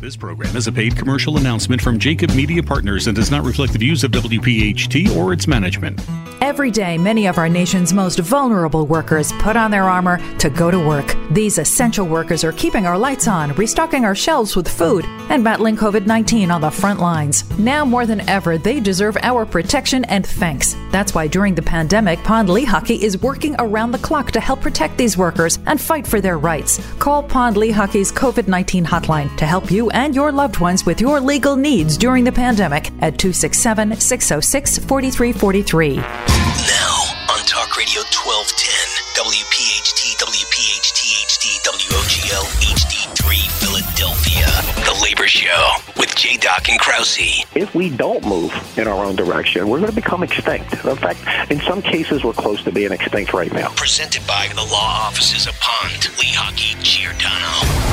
This program is a paid commercial announcement from JAKIB Media Partners and does not reflect the views of WPHT or its management. Every day, many of our nation's most vulnerable workers put on their armor to go to work. These essential workers are keeping our lights on, restocking our shelves with food, and battling COVID 19 on the front lines. Now more than ever, they deserve our protection and thanks. That's why during the pandemic, Pond Lehocky is working around the clock to help protect these workers and fight for their rights. Call Pond Lehocky's COVID 19 hotline to help you and your loved ones with your legal needs during the pandemic at 267 606 4343. Now on Talk Radio 1210, WPHT, WPHT HD, WOGL HD3 Philadelphia. The Labor Show with J. Doc and Krause. If we don't move in our own direction, we're going to become extinct. In fact, in some cases, we're close to being extinct right now. Presented by the law offices of Pond, Lehocky, Giordano.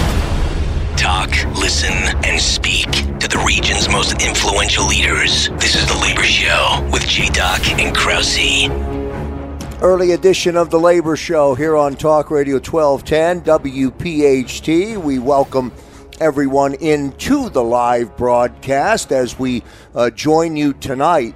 Talk, listen, and speak to the region's most influential leaders. This is The Labor Show with J. Doc and Krause. Early edition of the Labor Show here on Talk Radio 1210 WPHT. We welcome everyone into the live broadcast as we uh, join you tonight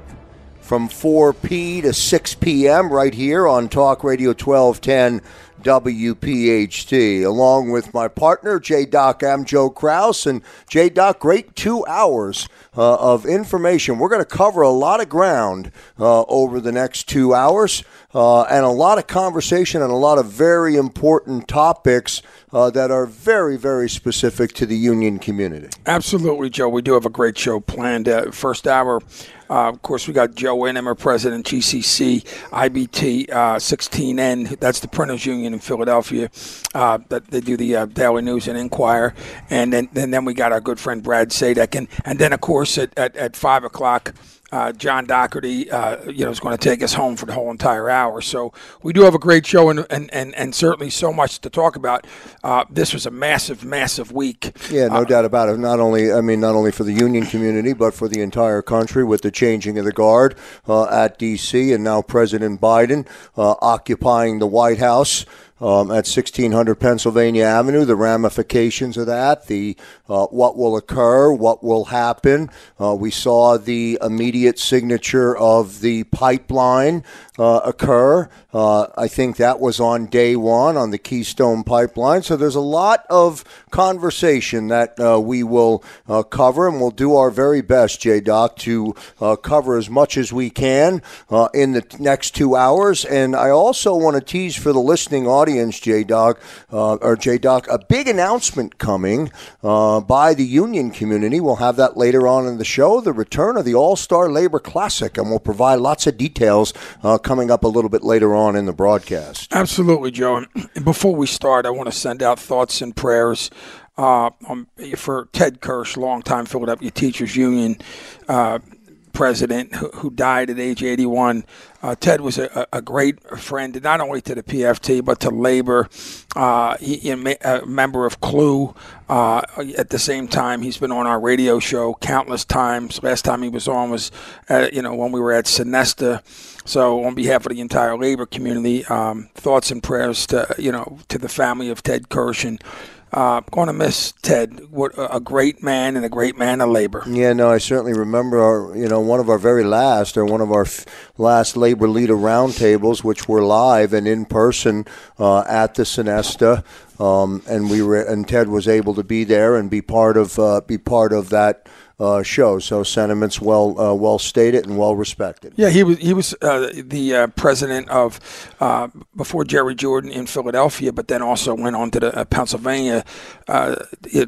from 4 p to 6 p.m. right here on Talk Radio 1210 WPHT, along with my partner, J Doc. I'm Joe Krause, and J Doc, great two hours uh, of information. We're going to cover a lot of ground uh, over the next two hours, uh, and a lot of conversation and a lot of very important topics uh, that are very, very specific to the union community. Absolutely, Joe. We do have a great show planned. Uh, first hour. Uh, of course, we got Joe Inham, president, GCC, IBT uh, 16N. That's the printers union in Philadelphia. Uh, that they do the uh, Daily News and Inquirer, and then and then we got our good friend Brad Sadek, and and then of course at at, at five o'clock uh, John Dougherty, uh, you know, is going to take us home for the whole entire hour. So we do have a great show and and, and, and certainly so much to talk about. Uh, this was a massive, massive week. Yeah, no Uh, doubt about it. Not only, I mean, not only for the union community, but for the entire country with the changing of the guard uh, at D.C. and now President Biden uh, occupying the White House. Um, at 1600 Pennsylvania Avenue, the ramifications of that, the uh, what will occur, what will happen. Uh, we saw the immediate signature of the pipeline uh, occur. Uh, I think that was on day one on the Keystone Pipeline. So there's a lot of conversation that uh, we will uh, cover, and we'll do our very best, J Doc, to uh, cover as much as we can uh, in the next two hours. And I also want to tease for the listening audience, J Doc, or J Doc, a big announcement coming by the union community. We'll have that later on in the show. The return of the All Star Labor Classic, and we'll provide lots of details uh, coming up a little bit later on in the broadcast. Absolutely, Joe. And before we start, I want to send out thoughts and prayers uh, for Ted Kirsch, longtime Philadelphia Teachers Union uh, president, who, who died at age 81. Uh, Ted was a, a great friend, not only to the PFT but to labor. Uh, he, a member of Clue. Uh, at the same time, he's been on our radio show countless times. Last time he was on was, uh, you know, when we were at Sinesta. So, on behalf of the entire labor community, um, thoughts and prayers to you know to the family of Ted Kirsch and. Uh, going to miss Ted. What a great man and a great man of labor. Yeah, no, I certainly remember our, you know, one of our very last or one of our f- last labor leader roundtables, which were live and in person uh, at the Sinesta, um, and we were, and Ted was able to be there and be part of, uh, be part of that. Uh, show so sentiments well uh, well stated and well respected. Yeah, he was he was uh, the uh, president of uh, before Jerry Jordan in Philadelphia, but then also went on to the uh, Pennsylvania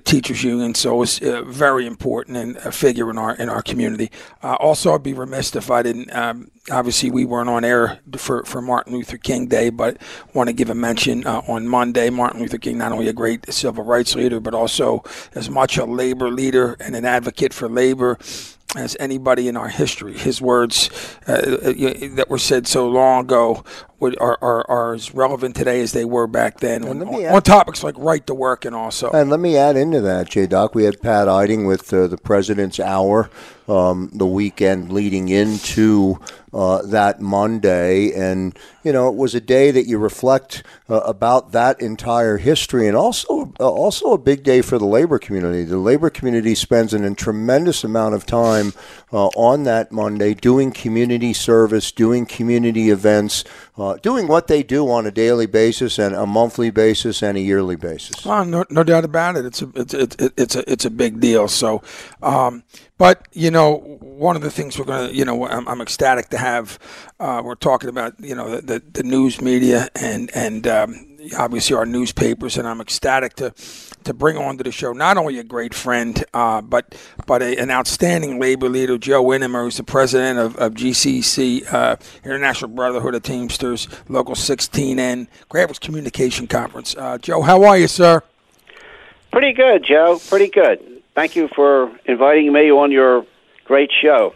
teachers union. So it was uh, very important and a figure in our in our community. Also, I'd be remiss if I didn't. Um, obviously, we weren't on air for, for Martin Luther King Day, but want to give a mention on Monday. Martin Luther King, not only a great civil rights leader, but also as much a labor leader and an advocate for labor as anybody in our history. His words uh, that were said so long ago are, are, are as relevant today as they were back then on, me on, topics like right to work and also. And let me add into that, J Doc. We had Pat Eiding with uh, the President's Hour um, the weekend leading into uh, that Monday. And, you know, it was a day that you reflect uh, about that entire history and also, uh, also a big day for the labor community. The labor community spends an, a tremendous amount of time uh, on that Monday doing community service, doing community events, uh, doing what they do on a daily basis and a monthly basis and a yearly basis. Oh, no, no doubt about it. It's a, it's, it's, it's a, it's a big deal. So, um, but you know, one of the things we're to, you know, I'm, I'm ecstatic to have. Uh, we're talking about, you know, the, the, the news media and and um, obviously our newspapers, and I'm ecstatic to to bring on to the show not only a great friend, uh, but but a, an outstanding labor leader, Joe Inamer, who's the president of, of GCC, uh, International Brotherhood of Teamsters, Local 16N, Graphic Communication Conference. Uh, Joe, how are you, sir? Pretty good, Joe. Pretty good thank you for inviting me on your great show.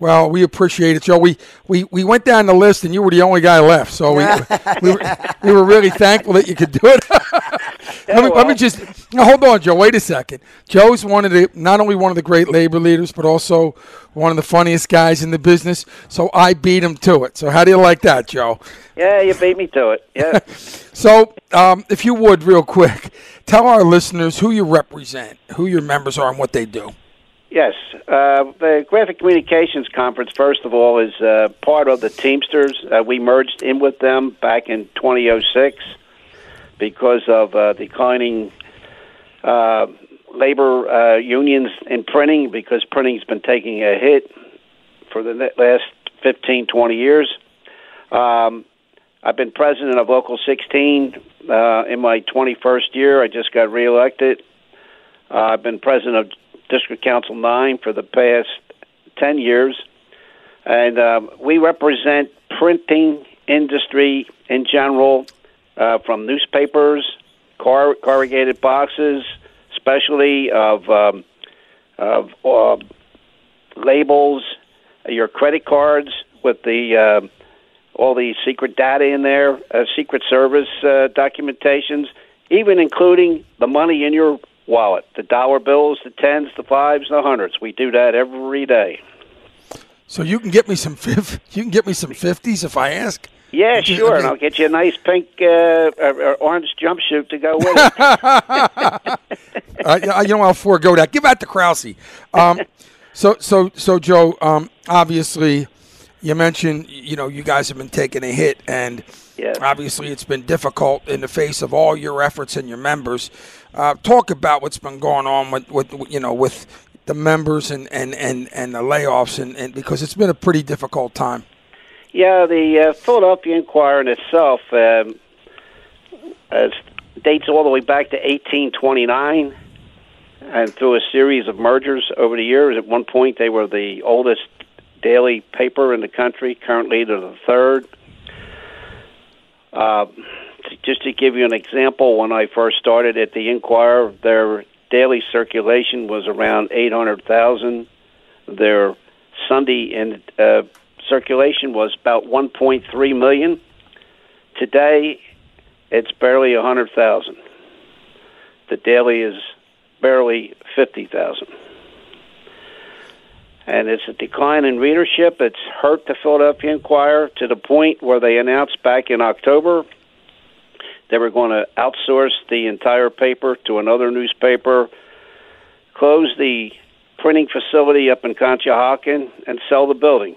Well, we appreciate it, Joe. We, we, we went down the list, and you were the only guy left. So we, we, were, we were really thankful that you could do it. let, me, let me just hold on, Joe. Wait a second. Joe's one of the not only one of the great labor leaders, but also one of the funniest guys in the business. So I beat him to it. So how do you like that, Joe? Yeah, you beat me to it. Yeah. so, um, if you would, real quick, tell our listeners who you represent, who your members are, and what they do. Yes, uh, the Graphic Communications Conference, first of all, is uh, part of the Teamsters. Uh, we merged in with them back in 2006 because of uh, declining uh, labor uh, unions in printing, because printing's been taking a hit for the last 15, 20 years. Um, I've been president of Local 16 uh, in my 21st year. I just got reelected. I've been president of District Council 9 for the past 10 years. And um, we represent printing industry in general, uh, from newspapers, car, corrugated boxes, especially of, um, of uh, labels, your credit cards with the uh, all the secret data in there, uh, Secret Service uh, documentations, even including the money in your wallet, the dollar bills, the tens, the fives, the hundreds. We do that every day. So you can get me some fifth. You can get me some fifties if I ask. Yeah, sure, and I'll get you a nice pink uh, uh, orange jumpsuit to go with it. uh, you know, I'll forego that. Give that to Krause. Um, so, so, so, Joe. Um, obviously, you mentioned you know you guys have been taking a hit, and obviously it's been difficult in the face of all your efforts and your members. Uh, talk about what's been going on with, with you know with the members and and and, and the layoffs, and, and because it's been a pretty difficult time. Yeah, the uh, Philadelphia Inquirer in itself um, uh, dates all the way back to 1829, and through a series of mergers over the years. At one point, they were the oldest daily paper in the country. Currently, they're the third. Uh, just to give you an example, when I first started at the Inquirer, their daily circulation was around 800,000. Their Sunday and uh, circulation was about 1.3 million. Today, it's barely 100,000. The daily is barely 50,000. And it's a decline in readership. It's hurt the Philadelphia Inquirer to the point where they announced back in October they were going to outsource the entire paper to another newspaper, close the printing facility up in Conshohocken, and sell the building.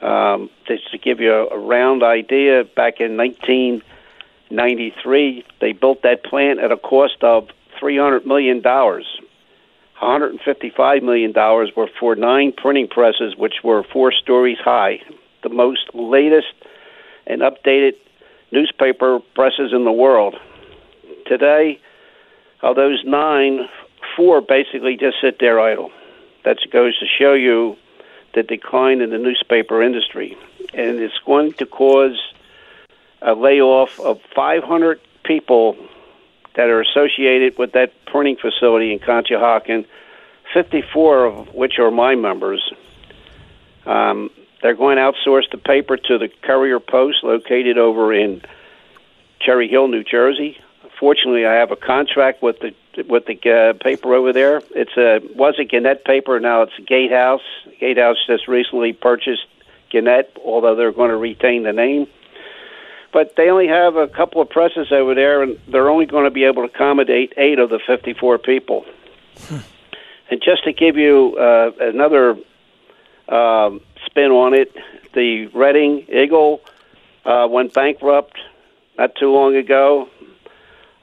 Um, just to give you a, a round idea, back in 1993, they built that plant at a cost of $300 million. $155 million were for nine printing presses, which were four stories high, the most latest and updated newspaper presses in the world. Today, of those nine, four basically just sit there idle. That goes to show you the decline in the newspaper industry. And it's going to cause a layoff of 500 people that are associated with that printing facility in Conshohocken, 54 of which are my members. Um, they're going to outsource the paper to the Courier Post, located over in Cherry Hill, New Jersey, fortunately, I have a contract with the with the uh, paper over there. It's a was a Gannett paper. Now it's Gatehouse. Gatehouse just recently purchased Gannett, although they're going to retain the name. But they only have a couple of presses over there, and they're only going to be able to accommodate eight of the 54 people. and just to give you uh, another um, spin on it, the Reading Eagle uh, went bankrupt not too long ago.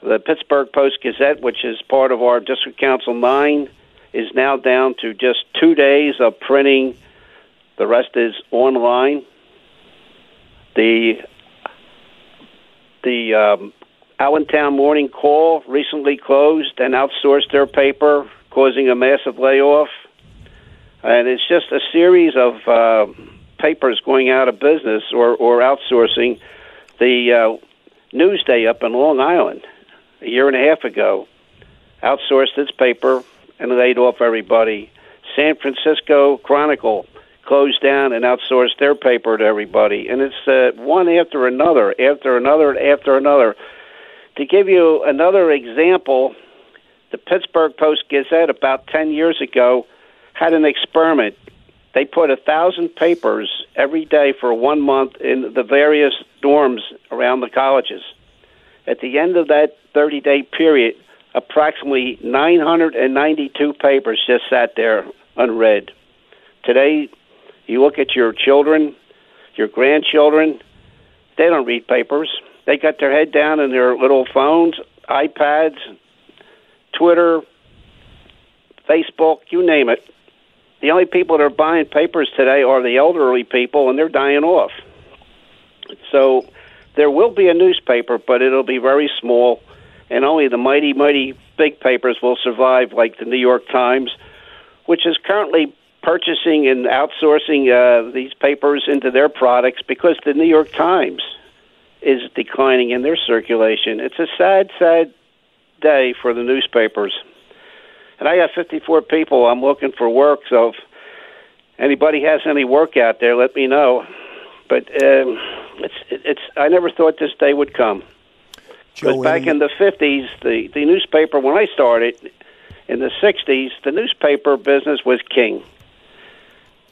The Pittsburgh Post Gazette, which is part of our District Council 9, is now down to just two days of printing. The rest is online. The the um, Allentown Morning Call recently closed and outsourced their paper, causing a massive layoff. And it's just a series of uh, papers going out of business or, or outsourcing. The uh, Newsday up in Long Island a year and a half ago outsourced its paper and laid off everybody. San Francisco Chronicle closed down and outsourced their paper to everybody. And it's uh, one after another, after another, after another. To give you another example, the Pittsburgh Post Gazette about 10 years ago had an experiment. They put a thousand papers every day for one month in the various dorms around the colleges. At the end of that 30 day period, approximately 992 papers just sat there unread. Today, you look at your children, your grandchildren, they don't read papers. They got their head down in their little phones, iPads, Twitter, Facebook, you name it. The only people that are buying papers today are the elderly people, and they're dying off. So there will be a newspaper, but it'll be very small, and only the mighty, mighty big papers will survive, like the New York Times, which is currently purchasing and outsourcing uh, these papers into their products because the New York Times is declining in their circulation. It's a sad, sad day for the newspapers. And I got 54 people. I'm looking for work, so if anybody has any work out there, let me know. But um, it's it's. I never thought this day would come. Because back in the 50s, the the newspaper when I started in the 60s, the newspaper business was king.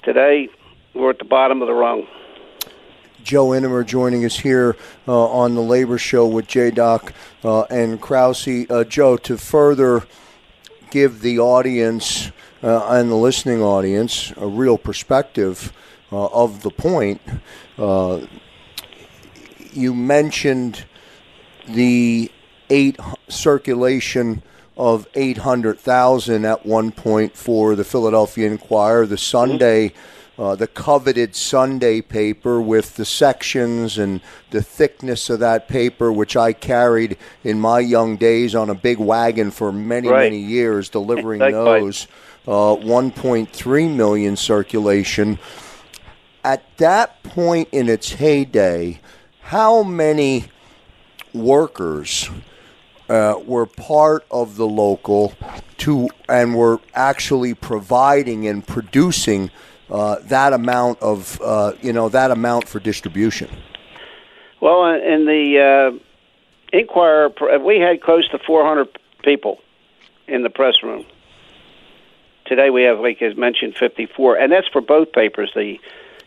Today, we're at the bottom of the rung. Joe Innemer joining us here uh, on the Labor Show with J Doc uh, and Krause. Uh, Joe, to further give the audience uh, and the listening audience a real perspective uh, of the point, uh, you mentioned the eight circulation of 800,000 at one point for the Philadelphia Inquirer, the Sunday. Uh, the coveted Sunday paper with the sections and the thickness of that paper, which I carried in my young days on a big wagon for many, right. many years, delivering those. Uh, 1.3 million circulation. At that point in its heyday, how many workers uh, were part of the local to and were actually providing and producing uh, that amount of uh, you know that amount for distribution. Well, in the uh, Inquirer, we had close to 400 people in the press room. Today we have, like I mentioned, 54, and that's for both papers, the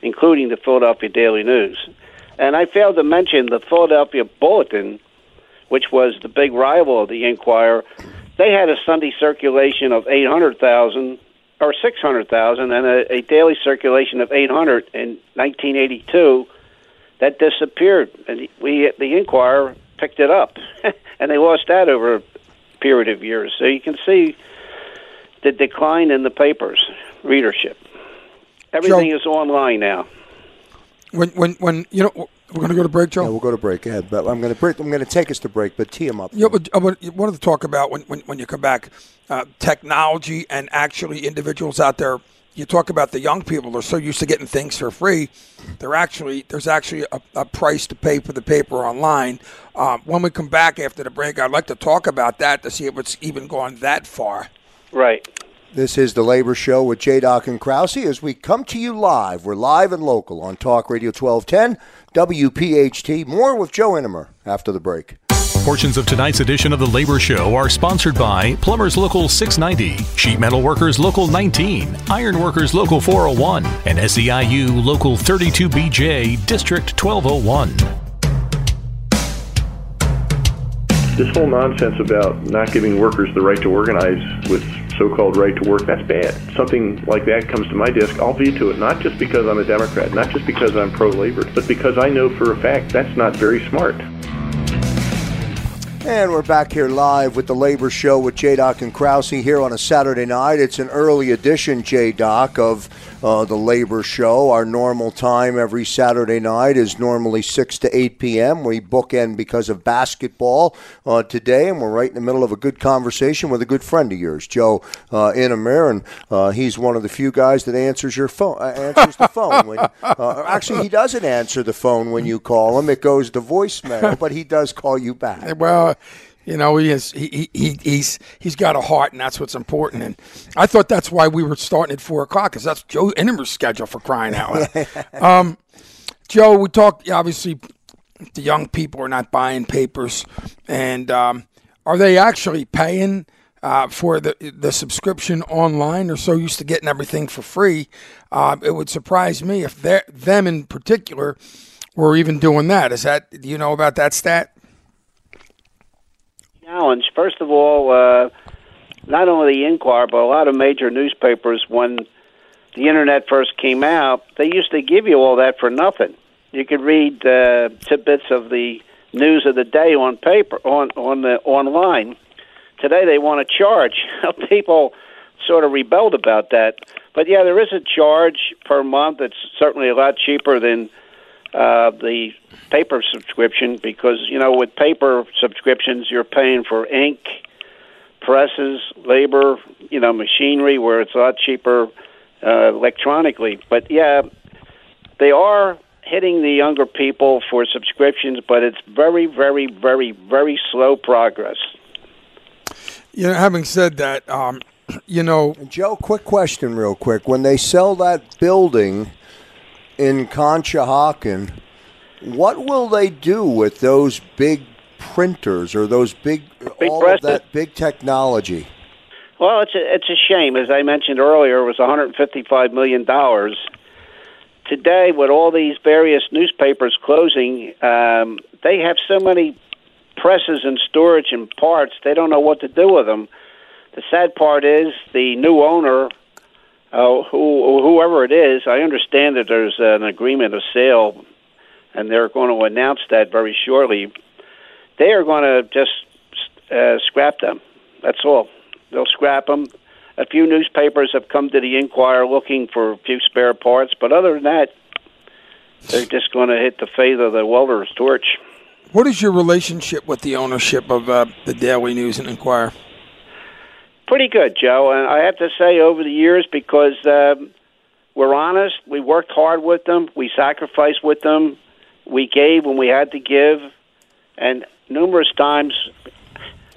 including the Philadelphia Daily News. And I failed to mention the Philadelphia Bulletin, which was the big rival of the Inquirer. They had a Sunday circulation of 800,000 or 600,000 and a, a daily circulation of 800 in 1982 that disappeared. And we the Inquirer picked it up and they lost that over a period of years. So you can see the decline in the papers readership. Everything Joe, is online now. When when when you know we're going to go to break, Joe. Yeah, we'll go to break. Ahead, but I'm going to break. I'm going to take us to break, but tee them up. Yeah, but I wanted to talk about when when, when you come back, uh, technology and actually individuals out there. You talk about the young people; they're so used to getting things for free. They're actually there's actually a, a price to pay for the paper online. Um, when we come back after the break, I'd like to talk about that to see if it's even gone that far. Right. This is the Labor Show with J. Doc and Krause as we come to you live. We're live and local on Talk Radio 1210, WPHT. More with Joe Innemer after the break. Portions of tonight's edition of the Labor Show are sponsored by Plumbers Local 690, Sheet Metal Workers Local 19, Iron Workers Local 401, and SEIU Local 32BJ District 1201. This whole nonsense about not giving workers the right to organize with so-called right to work, that's bad. Something like that comes to my desk, I'll veto it, not just because I'm a Democrat, not just because I'm pro-labor, but because I know for a fact that's not very smart. And we're back here live with the Labor Show with J. Doc and Krause here on a Saturday night. It's an early edition, J. Doc, of uh, the Labor Show. Our normal time every Saturday night is normally 6 to 8 p.m. We bookend because of basketball uh, today, and we're right in the middle of a good conversation with a good friend of yours, Joe uh, Inamir, and uh, he's one of the few guys that answers your phone. Uh, answers the phone. When, uh, actually, he doesn't answer the phone when you call him. It goes to voicemail, but he does call you back. Well, you know, he is he, he he's he's got a heart, and that's what's important. And I thought that's why we were starting at four o'clock, because that's Joe Inamir's schedule for crying out loud. um, Joe, we talked obviously. The young people are not buying papers, and um, are they actually paying uh, for the the subscription online? They're so used to getting everything for free. Uh, it would surprise me if them in particular were even doing that. Is that do you know about that stat? Challenge. First of all, uh, not only the Inquirer, but a lot of major newspapers, when the internet first came out, they used to give you all that for nothing. You could read uh, tidbits of the news of the day on paper, on on the online. Today they want to charge. People sort of rebelled about that. But yeah, there is a charge per month. It's certainly a lot cheaper than uh, the paper subscription because you know with paper subscriptions you're paying for ink, presses, labor, you know machinery where it's a lot cheaper uh, electronically. But yeah, they are hitting the younger people for subscriptions, but it's very, very, very, very slow progress. You know, having said that, um, you know, Joe, quick question, real quick. When they sell that building in Conshohocken, what will they do with those big printers or those big, Big all of that big technology? Well, it's a, it's a shame. As I mentioned earlier, it was 155 million dollars. Today, with all these various newspapers closing, um, they have so many presses and storage and parts. They don't know what to do with them. The sad part is the new owner, uh, who whoever it is. I understand that there's an agreement of sale, and they're going to announce that very shortly. They are going to just uh, scrap them. That's all. They'll scrap them. A few newspapers have come to the Inquirer looking for a few spare parts, but other than that, they're just going to hit the fate of the welder's torch. what is your relationship with the ownership of uh, the Daily News and Inquirer? Pretty good, Joe. And I have to say, over the years, because um, we're honest, we worked hard with them, we sacrificed with them, we gave when we had to give, and numerous times,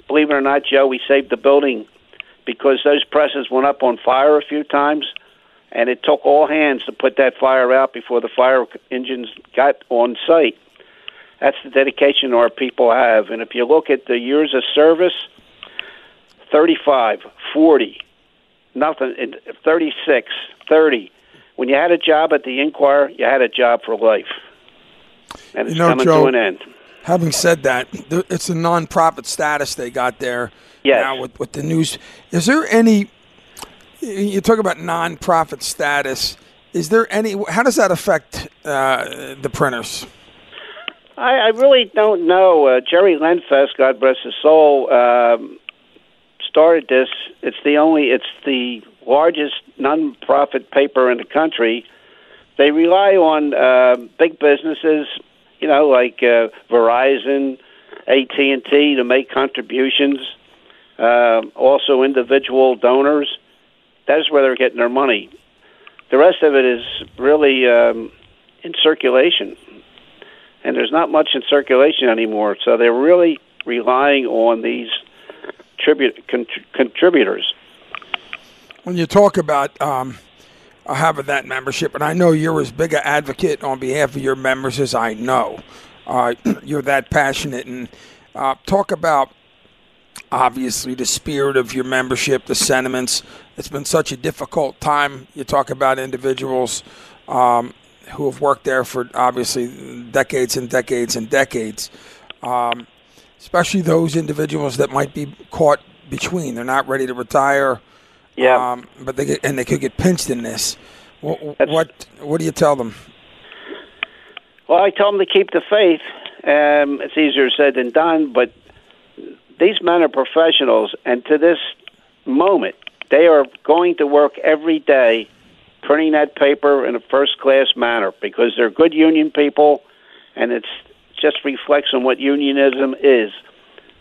believe it or not, Joe, we saved the building because those presses went up on fire a few times, and it took all hands to put that fire out before the fire engines got on site. That's the dedication our people have. And if you look at the years of service, 35, 40, nothing, and 36, 30. When you had a job at the Inquirer, you had a job for life. And it's You know, coming Joe- to an end. Having said that, it's a non-profit status they got there Yes. now with, with the news. Is there any? You talk about non-profit status. Is there any? How does that affect uh, the printers? I, I really don't know. Uh, Jerry Lenfest, God bless his soul, um, started this. It's the only, it's the largest non-profit paper in the country. They rely on uh, big businesses, you know, like uh, Verizon, AT and T, to make contributions. Uh, also, individual donors. That's where they're getting their money. The rest of it is really um, in circulation and there's not much in circulation anymore. So they're really relying on these con- contributors. When you talk about um, having that membership, and I know you're as big an advocate on behalf of your members as I know. Uh, you're that passionate, and Uh, talk about obviously the spirit of your membership, the sentiments. It's been such a difficult time. You talk about individuals um, who have worked there for obviously decades and decades and decades, um, especially those individuals that might be caught between. They're not ready to retire. Yeah. Um, but they get, and they could get pinched in this. What, what what do you tell them? Well, I tell them to keep the faith. Um, it's easier said than done, but these men are professionals, and to this moment, they are going to work every day printing that paper in a first class manner because they're good union people, and it's just reflects on what unionism is.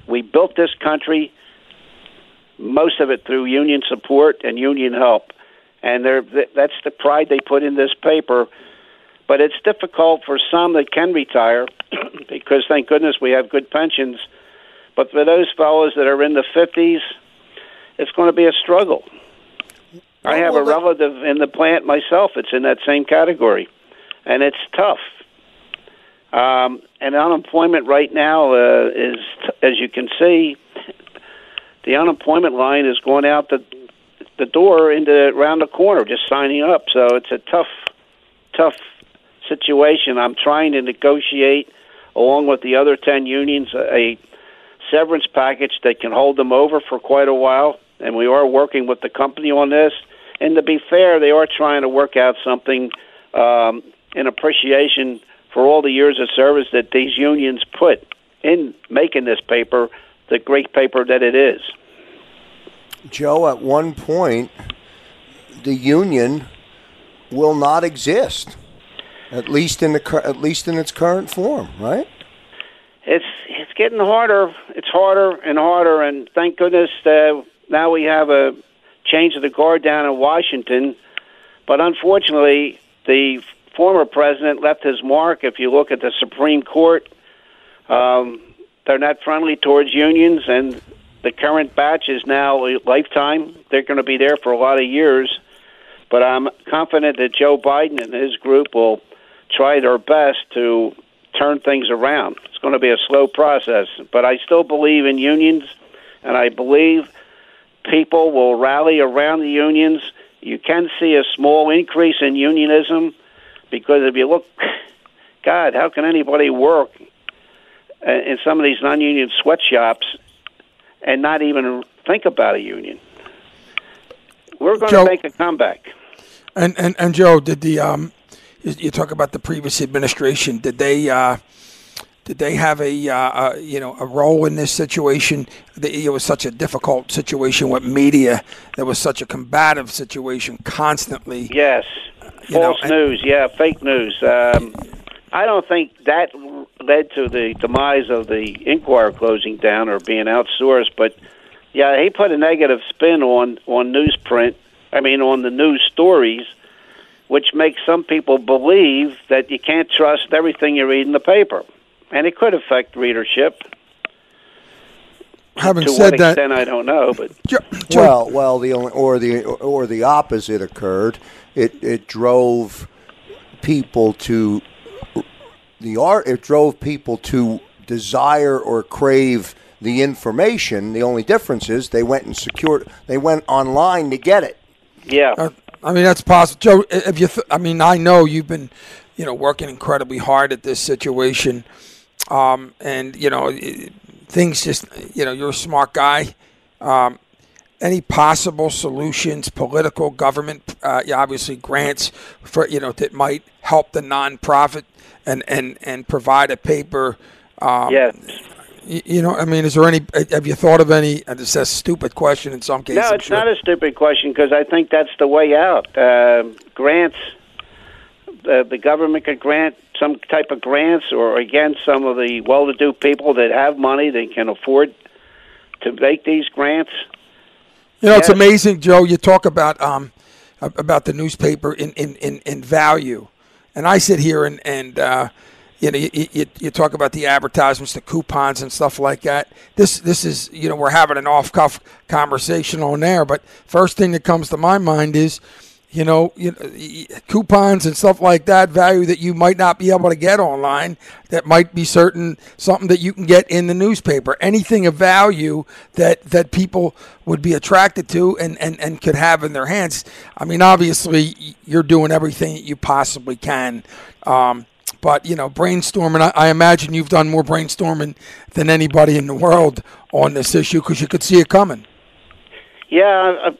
We built this country, most of it through union support and union help, and they're, that's the pride they put in this paper. But it's difficult for some that can retire because, thank goodness, we have good pensions. But for those fellows that are in the 50s, it's going to be a struggle. I have a relative in the plant myself. It's in that same category, and it's tough. Um, and unemployment right now uh, is, as you can see, the unemployment line is going out the the door into around the corner, just signing up. So it's a tough, tough situation. I'm trying to negotiate, along with the other ten unions, a severance package that can hold them over for quite a while. And we are working with the company on this. And to be fair, they are trying to work out something um, in appreciation for all the years of service that these unions put in making this paper the great paper that it is. Joe, at one point, the union will not exist, at least in the at least in its current form, right? It's it's getting harder. It's harder and harder, and thank goodness uh, now we have a change of the guard down in Washington. But unfortunately, the former president left his mark. If you look at the Supreme Court, um, they're not friendly towards unions, and the current batch is now a lifetime. They're going to be there for a lot of years. But I'm confident that Joe Biden and his group will try their best to turn things around. It's going to be a slow process, but I still believe in unions, and I believe people will rally around the unions. You can see a small increase in unionism because if you look, God, how can anybody work in some of these non-union sweatshops and not even think about a union? We're going Joe, to make a comeback. And and and Joe, did the um, you, you talk about the previous administration? Did they? Uh, did they have a, uh, a, you know a role in this situation? It was such a difficult situation with media. There was such a combative situation constantly. Yes, false know, news. yeah, fake news. Um, I don't think that led to the demise of the Inquirer closing down or being outsourced. But yeah, he put a negative spin on on newsprint. I mean, on the news stories, which makes some people believe that you can't trust everything you read in the paper and it could affect readership. Having to said what that, I don't know, but well, well, the only or the or the opposite occurred. It it drove people to the art. It drove people to desire or crave the information. The only difference is they went and secured. They went online to get it. Yeah. Uh, I mean that's possible, Joe. If you, th- I mean, I know you've been, you know, working incredibly hard at this situation. Um, and you know, things just you know, you're a smart guy. Um, any possible solutions, political, government, uh, obviously grants for you know that might help the nonprofit and and and provide a paper. Um, yes. You know, I mean, is there any? Have you thought of any? And it's a stupid question in some cases. No, it's sure. not a stupid question because I think that's the way out. Uh, grants uh, the government could grant some type of grants, or again, some of the well-to-do people that have money they can afford to make these grants. You know, yes. it's amazing, Joe. You talk about um, about the newspaper in, in, in, in value, and I sit here and and uh, you know you, you, you talk about the advertisements, the coupons, and stuff like that. This this is you know we're having an off cuff conversation on there, but first thing that comes to my mind is you know, you know, coupons and stuff like that, value that you might not be able to get online, that might be certain something that you can get in the newspaper. Anything of value that that people would be attracted to and, and, and could have in their hands. I mean, obviously, you're doing everything that you possibly can. Um, but you know, brainstorming. I, imagine you've done more brainstorming than anybody in the world on this issue because you could see it coming. Yeah, uh,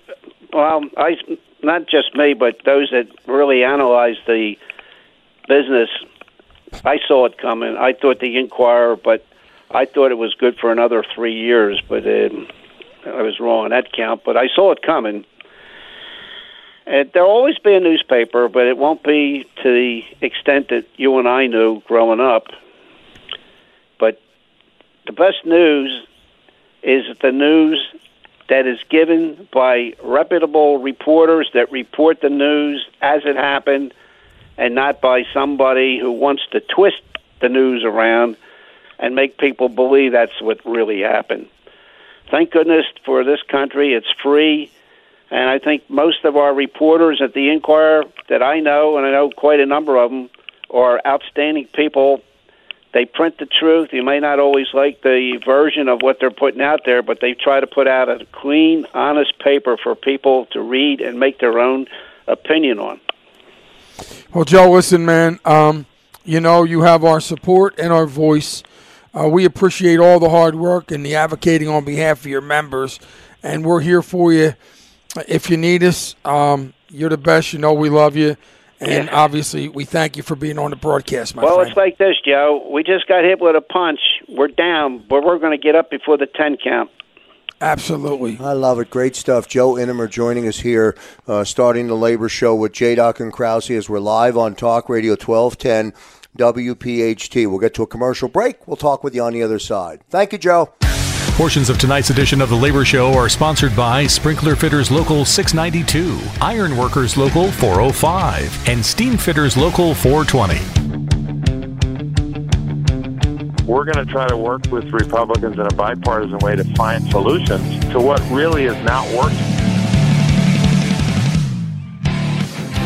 well, I not just me, but those that really analyze the business, I saw it coming. I thought the Inquirer, but I thought it was good for another three years, but um, I was wrong on that count. But I saw it coming. And there'll always be a newspaper, but it won't be to the extent that you and I knew growing up. But the best news is that the news that is given by reputable reporters that report the news as it happened and not by somebody who wants to twist the news around and make people believe that's what really happened. Thank goodness for this country, it's free. And I think most of our reporters at the Inquirer that I know, and I know quite a number of them, are outstanding people they print the truth. You may not always like the version of what they're putting out there, but they try to put out a clean, honest paper for people to read and make their own opinion on. Well, Joe, listen, man. Um, you know, you have our support and our voice. Uh, we appreciate all the hard work and the advocating on behalf of your members, and we're here for you if you need us. Um, you're the best. You know we love you. And yeah. obviously, we thank you for being on the broadcast, my well, friend. it's like this, Joe. We just got hit with a punch. We're down, but we're going to get up before the 10 count. Absolutely. I love it. Great stuff. Joe Inamer joining us here, uh, starting the labor show with J. Doc and Krause as we're live on Talk Radio 1210 WPHT. We'll get to a commercial break. We'll talk with you on the other side. Thank you, Joe. Portions of tonight's edition of The Labor Show are sponsored by Sprinkler Fitters Local 692, Iron Workers Local 405, and Steam Fitters Local 420. We're going to try to work with Republicans in a bipartisan way to find solutions to what really is not working.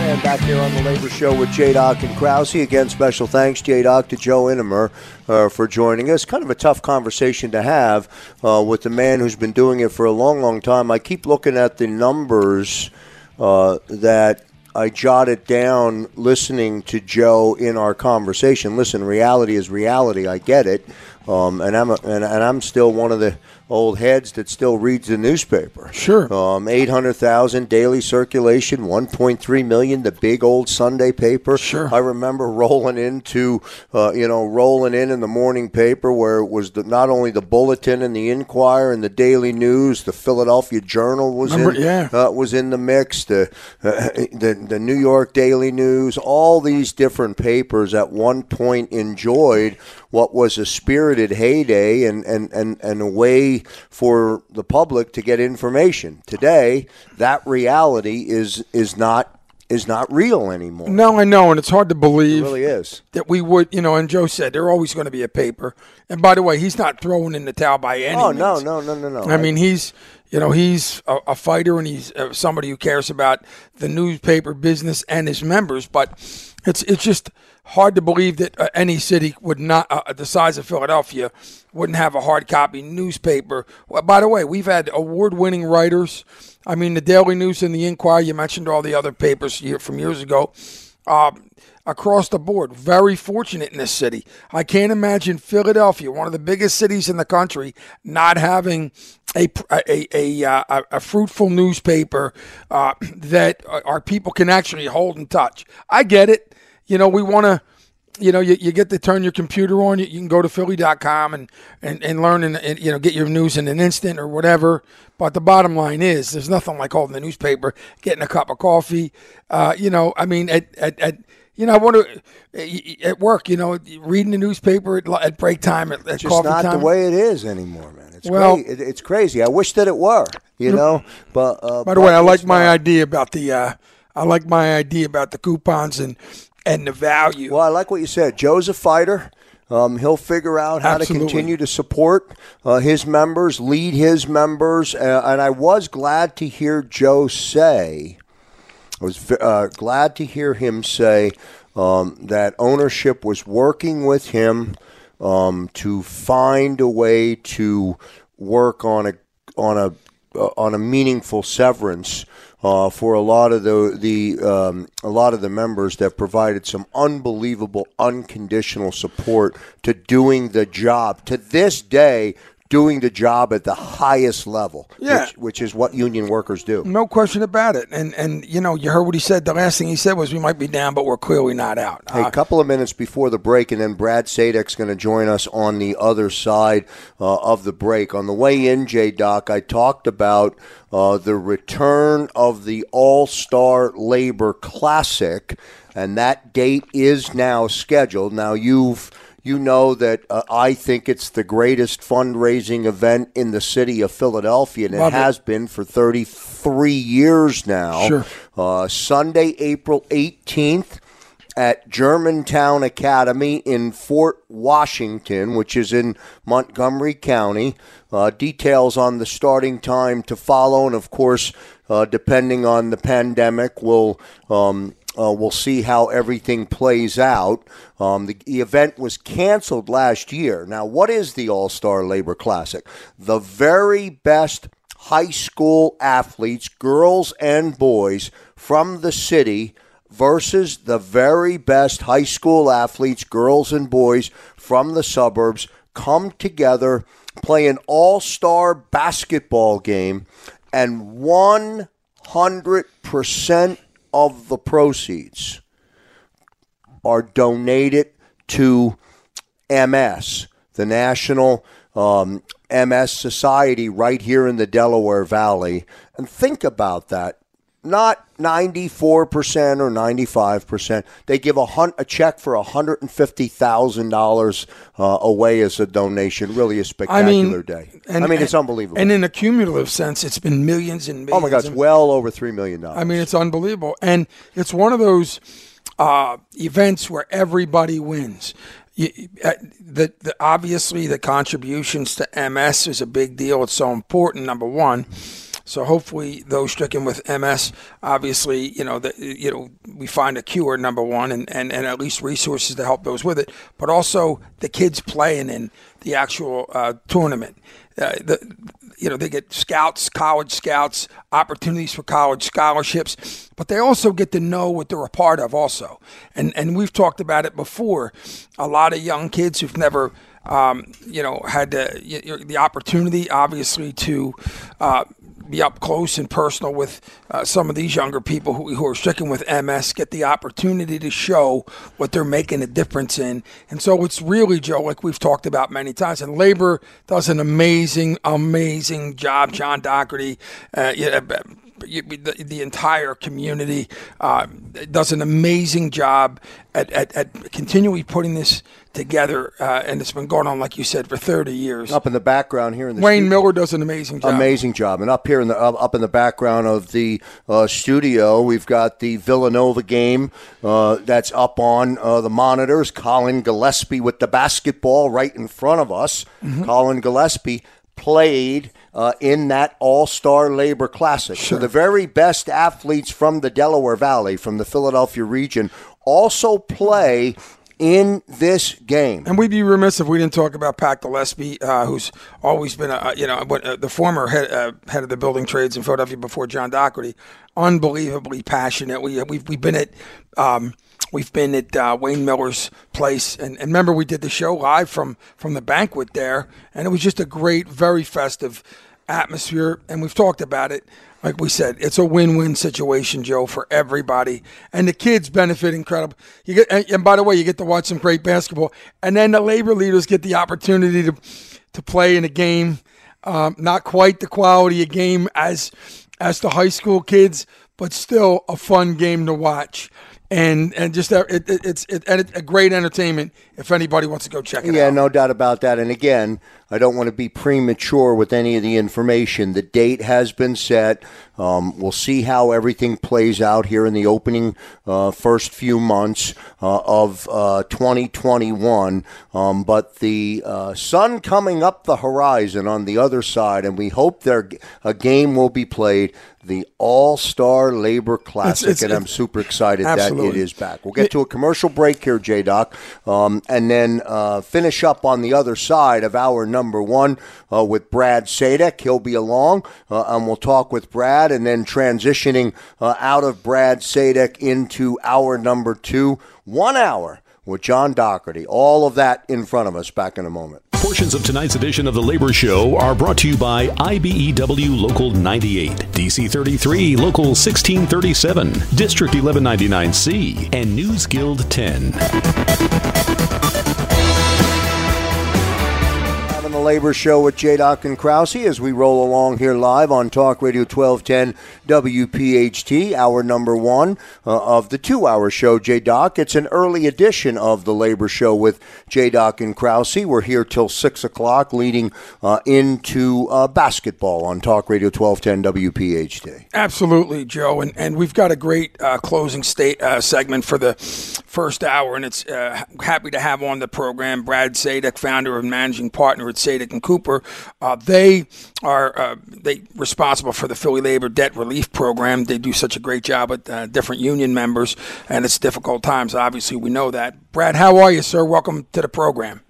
Back here on the Labor Show with J. Doc and Krause. Again, special thanks, J. Doc, to Joe Inamer uh, for joining us. Kind of a tough conversation to have uh, with the man who's been doing it for a long, long time. I keep looking at the numbers uh, that I jotted down listening to Joe in our conversation. Listen, reality is reality. I get it. Um, and I'm a, and, and I'm still one of the old heads that still reads the newspaper. Sure. Um, 800,000 daily circulation, 1.3 million, the big old Sunday paper. Sure. I remember rolling into, uh, you know, rolling in in the morning paper where it was the, not only the Bulletin and the Inquirer and the Daily News, the Philadelphia Journal was remember, in, yeah. uh, was in the mix, the, uh, the, the New York Daily News, all these different papers at one point enjoyed what was a spirited heyday and, and, and, and a way for the public to get information. Today, that reality is is not is not real anymore. No, I know, and it's hard to believe. It really is. That we would, you know, and Joe said they're always going to be a paper. And by the way, he's not throwing in the towel by any oh, means. no, no, no, no, no. I, I mean, he's, you know, he's a, a fighter and he's uh, somebody who cares about the newspaper business and his members. But it's it's just hard to believe that uh, any city would not, uh, the size of Philadelphia, wouldn't have a hard copy newspaper. Well, by the way, we've had award winning writers. I mean, the Daily News and the Inquirer, you mentioned all the other papers from years ago. Uh, across the board, very fortunate in this city. I can't imagine Philadelphia, one of the biggest cities in the country, not having a a a, a, uh, a fruitful newspaper uh, that our people can actually hold and touch. I get it you know, we want to, you know, you, you get to turn your computer on. You, you can go to Philly.com and, and, and learn and, and, you know, get your news in an instant or whatever. But the bottom line is there's nothing like holding the newspaper, getting a cup of coffee. Uh, you know, I mean, at, at, at you know, I want to at work. You know, reading the newspaper at, at break time, at, at it's coffee not time. the way it is anymore, man. It's well, crazy. it's crazy. I wish that it were. You know, but uh, by the way, I like my idea about the. Uh, I like my idea about the coupons and and the value. Well, I like what you said. Joe's a fighter. Um, he'll figure out how Absolutely. to continue to support uh, his members, lead his members, uh, and I was glad to hear Joe say I was uh, glad to hear him say um, that ownership was working with him um, to find a way to work on a on a uh, on a meaningful severance uh, for a lot of the the um, a lot of the members that provided some unbelievable unconditional support to doing the job. To this day, doing the job at the highest level, Yeah. which, which is what union workers do. No question about it. And and you know, you heard what he said. The last thing he said was, "We might be down, but we're clearly not out." Hey, a couple of minutes before the break, and then Brad Sadek's going to join us on the other side uh, of the break. On the way in, J Doc, I talked about uh, the return of the All Star Labor Classic, and that date is now scheduled. Now, you've you know that uh, I think it's the greatest fundraising event in the city of Philadelphia, and it Love it. has been for 33 years now. Sure. Uh, Sunday, April 18th at Germantown Academy in Fort Washington, which is in Montgomery County. Uh, details on the starting time to follow, and of course, uh, depending on the pandemic, we'll um, uh, we'll see how everything plays out. Um, the, the event was canceled last year. Now, what is the All Star Labor Classic? The very best high school athletes, girls and boys from the city versus the very best high school athletes, girls and boys from the suburbs, come together, play an all star basketball game, and 100% of the proceeds are donated to MS, the National um, MS Society, right here in the Delaware Valley. And think about that. Not 94% or 95%. They give a, hun- a check for $150,000 uh, away as a donation. Really a spectacular mean, day. and- I mean, it's unbelievable. And in a cumulative sense, it's been millions and millions. oh, my God, it's well over $3 million. I mean, it's unbelievable, and it's one of those uh, events where everybody wins. You, uh, the, the obviously the contributions to MS is a big deal. It's so important. Number one. So hopefully, those stricken with MS, obviously, you know, the, you know, we find a cure. Number one, and, and, and at least resources to help those with it. But also the kids playing in the actual uh, tournament. Uh, the, you know, they get scouts, college scouts, opportunities for college scholarships, but they also get to know what they're a part of also. And and we've talked about it before. A lot of young kids who've never um, you know, had the, the opportunity, obviously, to uh, be up close and personal with uh, some of these younger people who, who are stricken with MS, get the opportunity to show what they're making a difference in. And so it's really, Joe, like we've talked about many times, and labor does an amazing, amazing job. John Dougherty, uh, yeah, the, the entire community uh, does an amazing job at, at, at continually putting this together, uh, and it's been going on, like you said, for 30 years. up in the background here in the Wayne stu- Miller does an amazing job. Amazing job. And up here in the up, up in the background of the uh, studio, we've got the Villanova game uh, that's up on uh, the monitors. Colin Gillespie with the basketball right in front of us. Colin Gillespie played uh, in that All Star Labor Classic. So the very best athletes from the Delaware Valley, from the Philadelphia region, also play in this game. And we'd be remiss if we didn't talk about Pat Gillespie, uh, who's always been, a, you know, uh, the former head, uh, head of the building trades in Philadelphia before John Dougherty. Unbelievably passionate. We, we've, we've been at. Um, We've been at uh, Wayne Miller's place, and, and remember we did the show live from from the banquet there, and it was just a great, very festive atmosphere. And we've talked about it, like we said, it's a win-win situation, Joe, for everybody, and the kids benefit incredible. You get, and, and by the way, you get to watch some great basketball, and then the labor leaders get the opportunity to to play in a game, um, not quite the quality of game as as the high school kids, but still a fun game to watch. And and just uh, it, it, it's it, a great entertainment if anybody wants to go check it Yeah, out. no doubt about that. And again, I don't want to be premature with any of the information. The date has been set. Um, we'll see how everything plays out here in the opening uh, first few months uh, of uh, 2021. Um, but the uh, sun coming up the horizon on the other side, and we hope there a game will be played the All Star Labor Classic, it's, it's, and I'm super excited absolutely. that it is back. We'll get to a commercial break here, J Doc, um, and then uh, finish up on the other side of our number one uh, with Brad Sadek. He'll be along, uh, and we'll talk with Brad, and then transitioning uh, out of Brad Sadek into our number two, one hour with John Dougherty. All of that in front of us back in a moment. Portions of tonight's edition of The Labor Show are brought to you by IBEW Local 98, DC 33 Local 1637, District 1199C, and News Guild 10. Labor Show with J. Doc and Krause as we roll along here live on Talk Radio 1210 WPHT, hour number one uh, of the two hour show, J. Doc. It's an early edition of the Labor Show with J. Doc and Krause. We're here till 6 o'clock, leading uh, into uh, basketball on Talk Radio 1210 WPHT. Absolutely, Joe. And, and we've got a great uh, closing state uh, segment for the first hour, and it's uh, happy to have on the program Brad Sadek, founder and managing partner at Sadek and Cooper. Uh, they are uh, they responsible for the Philly Labor Debt Relief Program. They do such a great job with uh, different union members, and it's difficult times. Obviously, we know that. Brad, how are you, sir? Welcome to the program.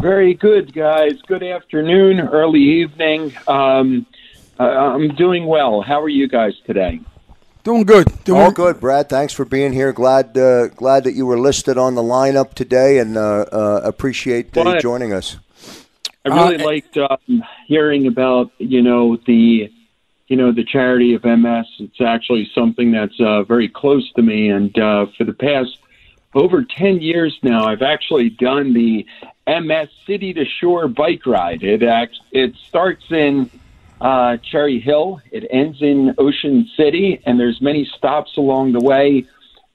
Very good, guys. Good afternoon, early evening. Um, I'm doing well. How are you guys today? Doing good. Doing All good, Brad. Thanks for being here. Glad uh, glad that you were listed on the lineup today, and uh, uh, appreciate uh, joining us. I really uh, liked um, hearing about you know the you know the charity of MS. It's actually something that's uh, very close to me, and uh, for the past over ten years now, I've actually done the MS City to Shore bike ride. It act, it starts in uh, Cherry Hill, it ends in Ocean City, and there's many stops along the way.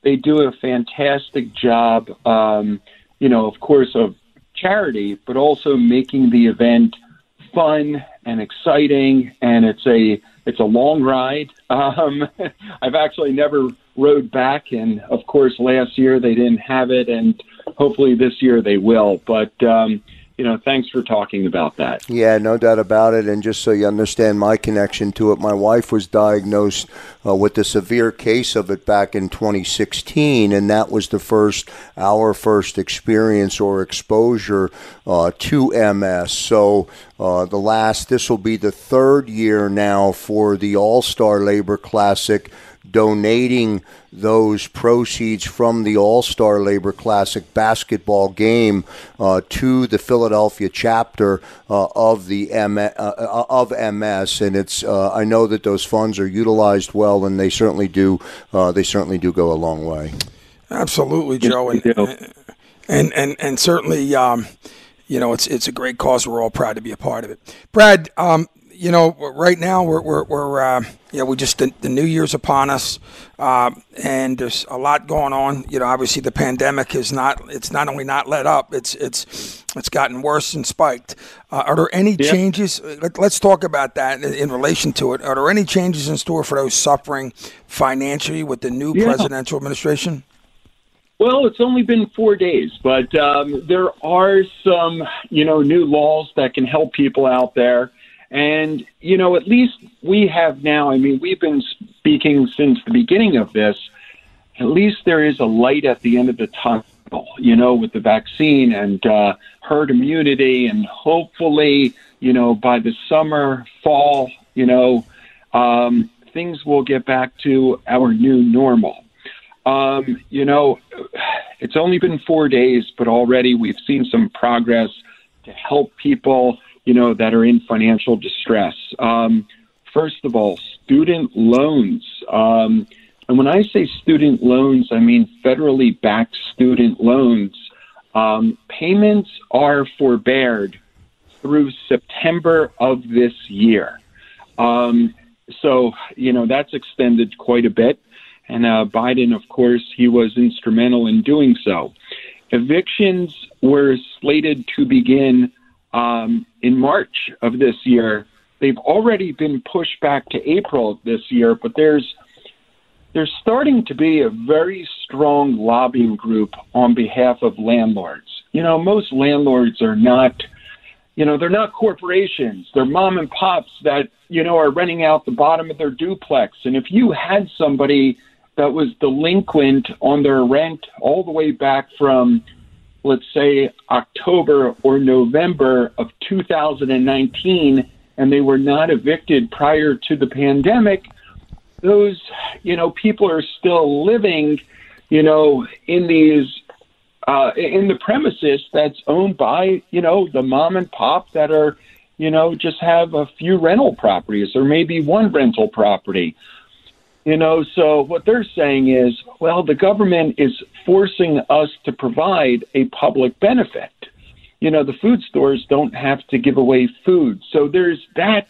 They do a fantastic job. Um, you know, of course, of charity, but also making the event fun and exciting. And it's a it's a long ride. Um, I've actually never rode back, and of course, last year they didn't have it, and hopefully this year they will. But um, you know, thanks for talking about that. Yeah, no doubt about it. And just so you understand my connection to it, my wife was diagnosed uh, with a severe case of it back in 2016, and that was the first, our first experience or exposure uh, to MS. So uh, the last, this will be the third year now for the All Star Labor Classic donating those proceeds from the All Star Labor Classic basketball game uh, to the Philadelphia chapter uh, of the M- uh, uh of MS, and it's uh, I know that those funds are utilized well, and they certainly do uh, they certainly do go a long way. Absolutely, Joe, and and and, and certainly. Um, you know, it's it's a great cause. We're all proud to be a part of it. Brad, um, you know, right now we're we're, we're uh, know, we just the, the, new year's upon us, uh, and there's a lot going on. You know, obviously the pandemic is not it's not only not let up, it's it's it's gotten worse and spiked. Uh, are there any yeah. changes? Let, us talk about that in, in, relation to it. Are there any changes in store for those suffering financially with the new yeah. presidential administration? Well, it's only been four days, but um, there are some, you know, new laws that can help people out there. And, you know, at least we have now, I mean, we've been speaking since the beginning of this. At least there is a light at the end of the tunnel, you know, with the vaccine and uh, herd immunity. And hopefully, you know, by the summer, fall, you know, um, things will get back to our new normal. Um, you know, it's only been four days, but already we've seen some progress to help people you know, that are in financial distress. Um, first of all, student loans. Um, and when I say student loans, I mean federally backed student loans. Um, payments are forbeared through September of this year. Um, so, you know, that's extended quite a bit. And uh, Biden, of course, he was instrumental in doing so. Evictions were slated to begin um, in March of this year. They've already been pushed back to April of this year, but there's there's starting to be a very strong lobbying group on behalf of landlords. You know, most landlords are not, you know, they're not corporations. They're mom and pops that, you know, are renting out the bottom of their duplex. And if you had somebody that was delinquent on their rent all the way back from, let's say, October or November of 2019, and they were not evicted prior to the pandemic, those, you know, people are still living, you know, in these uh, in the premises that's owned by, you know, the mom and pop that are, you know, just have a few rental properties or maybe one rental property. You know, so what they're saying is, well, the government is forcing us to provide a public benefit. You know, the food stores don't have to give away food. So there's that,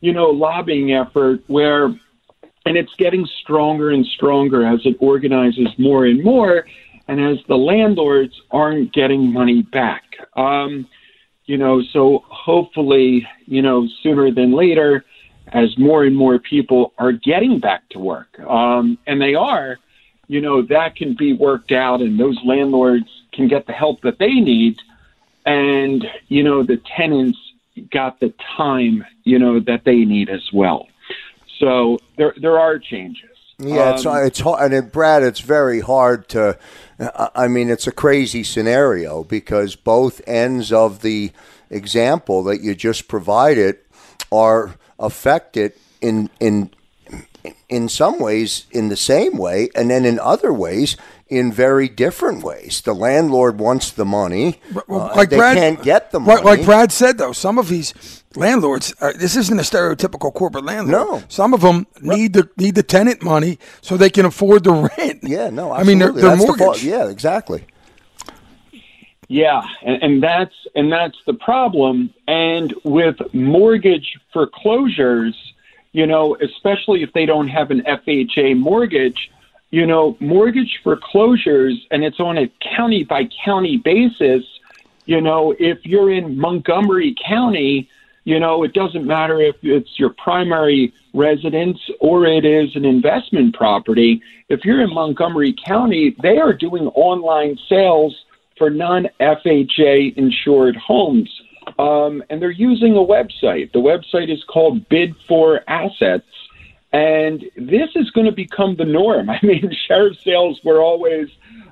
you know, lobbying effort where, and it's getting stronger and stronger as it organizes more and more and as the landlords aren't getting money back. Um, you know, so hopefully, you know, sooner than later, as more and more people are getting back to work, um, and they are, you know, that can be worked out, and those landlords can get the help that they need, and you know, the tenants got the time, you know, that they need as well. So there there are changes. Yeah, it's Um, it's hard, and it, Brad, it's very hard to. I mean, it's a crazy scenario because both ends of the example that you just provided are affected in in in some ways in the same way, and then in other ways in very different ways. The landlord wants the money. uh, like they Brad, can't get the money. Like, Brad said, though, some of these landlords, uh, this isn't a stereotypical corporate landlord. No. some of them need the need the tenant money so they can afford the rent. Yeah, no, I mean their, absolutely. their That's the mortgage. fault. yeah, exactly. Yeah, and, and that's and that's the problem. And with mortgage foreclosures, you know, especially if they don't have an FHA mortgage, you know, mortgage foreclosures, and it's on a county by county basis. You know, if you're in Montgomery County, you know, it doesn't matter if it's your primary residence or it is an investment property. If you're in Montgomery County, they are doing online sales for non FHA insured homes. Um, and they're using a website. The website is called Bid for Assets. And this is going to become the norm. I mean, sheriff sales were always,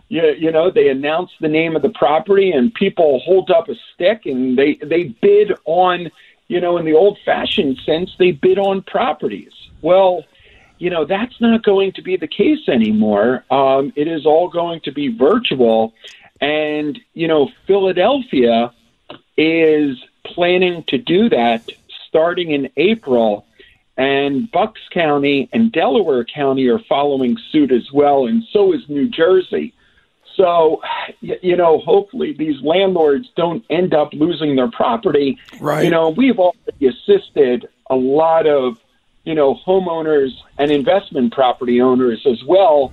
you, you know, they announce the name of the property and people hold up a stick and they, they bid on, you know, in the old fashioned sense, they bid on properties. Well, you know, that's not going to be the case anymore. Um, it is all going to be virtual. And, you know, Philadelphia is planning to do that starting in April. And Bucks County and Delaware County are following suit as well, and so is New Jersey. So, you know, hopefully these landlords don't end up losing their property. Right. You know, we've already assisted a lot of, you know, homeowners and investment property owners as well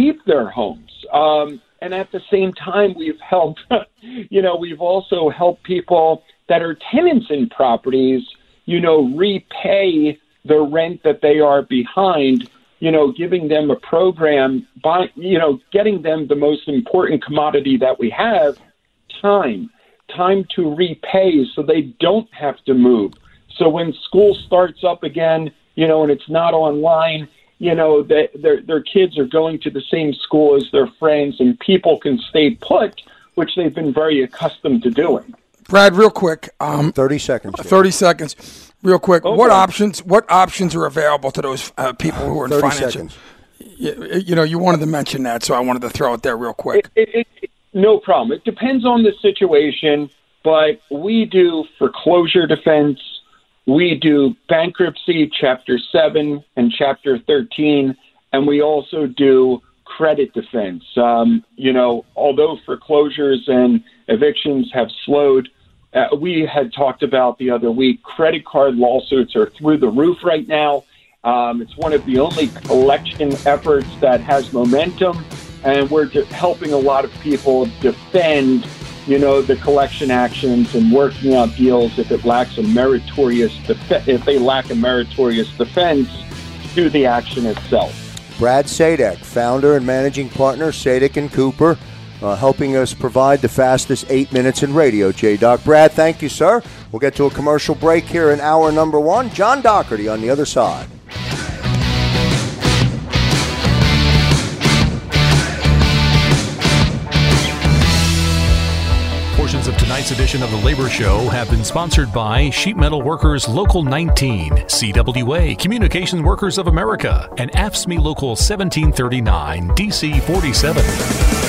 keep their homes. Um, and at the same time, we've helped, you know, we've also helped people that are tenants in properties, you know, repay the rent that they are behind, you know, giving them a program by, you know, getting them the most important commodity that we have time, time to repay so they don't have to move. So when school starts up again, you know, and it's not online, you know, they, their their kids are going to the same school as their friends, and people can stay put, which they've been very accustomed to doing. Brad, real quick, um, thirty seconds. Thirty seconds, real quick. Okay. What options? What options are available to those uh, people who are in 30 financial? seconds. You, you know, you wanted to mention that, so I wanted to throw it there real quick. It, it, it, no problem. It depends on the situation, but we do foreclosure defense. We do bankruptcy, Chapter 7 and Chapter 13, and we also do credit defense. Um, you know, although foreclosures and evictions have slowed, uh, we had talked about the other week, credit card lawsuits are through the roof right now. Um, it's one of the only collection efforts that has momentum, and we're helping a lot of people defend you know, the collection actions and working out deals if it lacks a meritorious def- if they lack a meritorious defense to the action itself. Brad Sadek, founder and managing partner, Sadek and Cooper, uh, helping us provide the fastest eight minutes in radio. J. Doc Brad, thank you, sir. We'll get to a commercial break here in hour number one. John Dougherty on the other side. Portions of tonight's edition of the Labor Show have been sponsored by Sheet Metal Workers Local 19, CWA Communication Workers of America, and AFSCME Local 1739, DC 47.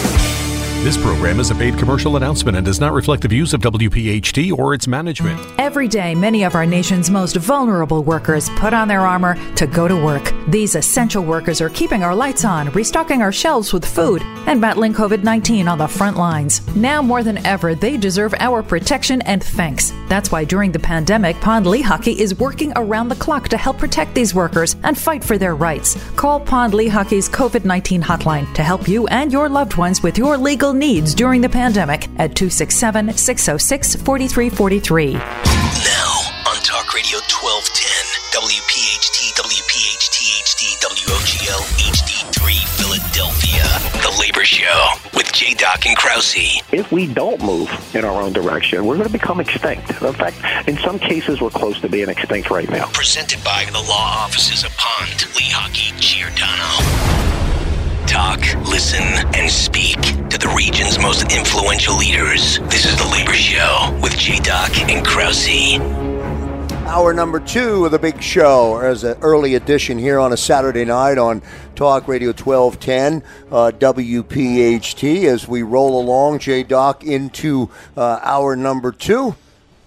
This program is a paid commercial announcement and does not reflect the views of WPHT or its management. Every day, many of our nation's most vulnerable workers put on their armor to go to work. These essential workers are keeping our lights on, restocking our shelves with food, and battling COVID 19 on the front lines. Now more than ever, they deserve our protection and thanks. That's why during the pandemic, Pond Lehocky is working around the clock to help protect these workers and fight for their rights. Call Pond Lehocky's COVID 19 hotline to help you and your loved ones with your legal needs during the pandemic at 267 606 4343. Now on Talk Radio 1210, WPHT, WPHT, HD, WOGL, HD3, Philadelphia. The Labor Show with J. Doc and Krause. If we don't move in our own direction, we're going to become extinct. In fact, in some cases, we're close to being extinct right now. Presented by the law offices of Pond, Lehocky, Giordano. Talk, listen, and speak to the region's most influential leaders. This is The Labor Show with J. Doc and Krause. Hour number two of the big show as an early edition here on a Saturday night on Talk Radio 1210 uh, WPHT as we roll along, J Doc, into uh, hour number two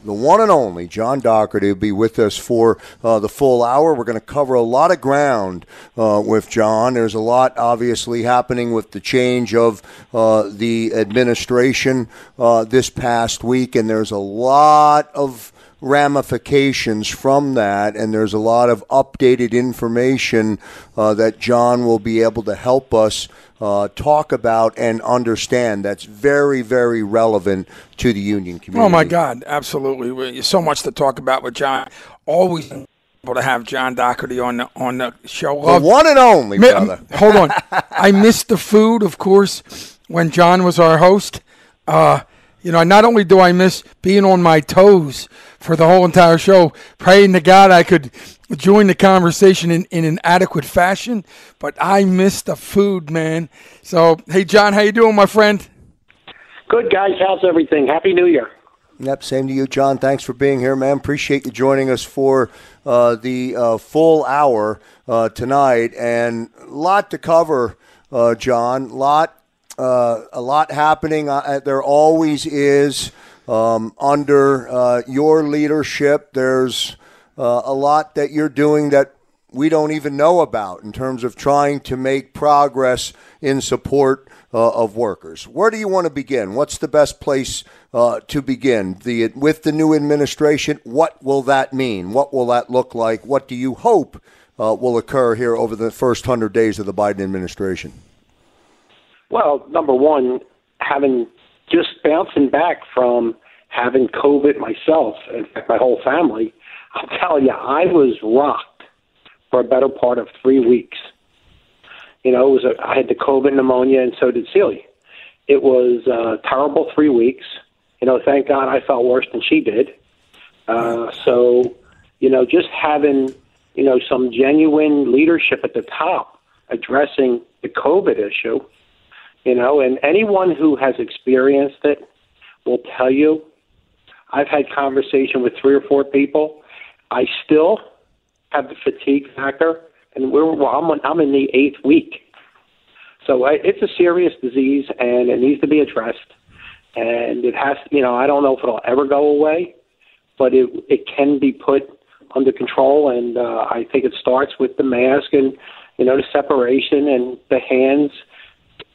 the one and only John Dougherty will be with us for uh, the full hour. We're going to cover a lot of ground uh, with John. There's a lot obviously happening with the change of uh, the administration uh, this past week, and there's a lot of ramifications from that, and there's a lot of updated information uh, that John will be able to help us uh, talk about and understand. That's very, very relevant to the union community. Oh my God, absolutely! So much to talk about with John. Always able to have John Dougherty on the on the show. The one and only Mi- brother. Hold on, I missed the food, of course, when John was our host. Uh, you know, not only do I miss being on my toes for the whole entire show, praying to God I could join the conversation in, in an adequate fashion, but I miss the food, man. So, hey, John, how you doing, my friend? Good guys, how's everything? Happy New Year. Yep, same to you, John. Thanks for being here, man. Appreciate you joining us for uh, the uh, full hour uh, tonight, and a lot to cover, uh, John. Lot, uh, a lot happening. Uh, there always is um, under uh, your leadership. There's uh, a lot that you're doing that we don't even know about in terms of trying to make progress in support uh, of workers. Where do you want to begin? What's the best place uh, to begin? The with the new administration, what will that mean? What will that look like? What do you hope uh, will occur here over the first hundred days of the Biden administration? Well, number one, having just bouncing back from having COVID myself, in fact, my whole family, I'll tell you, I was rocked for a better part of three weeks. You know, it was a, I had the COVID pneumonia, and so did Celie. It was a terrible three weeks. You know, thank God I felt worse than she did. Uh, so, you know, just having, you know, some genuine leadership at the top addressing the COVID issue, you know, and anyone who has experienced it will tell you. I've had conversation with three or four people. I still have the fatigue factor, and we're well, I'm, I'm in the eighth week. So I, it's a serious disease, and it needs to be addressed. And it has, you know, I don't know if it'll ever go away, but it it can be put under control. And uh, I think it starts with the mask and you know the separation and the hands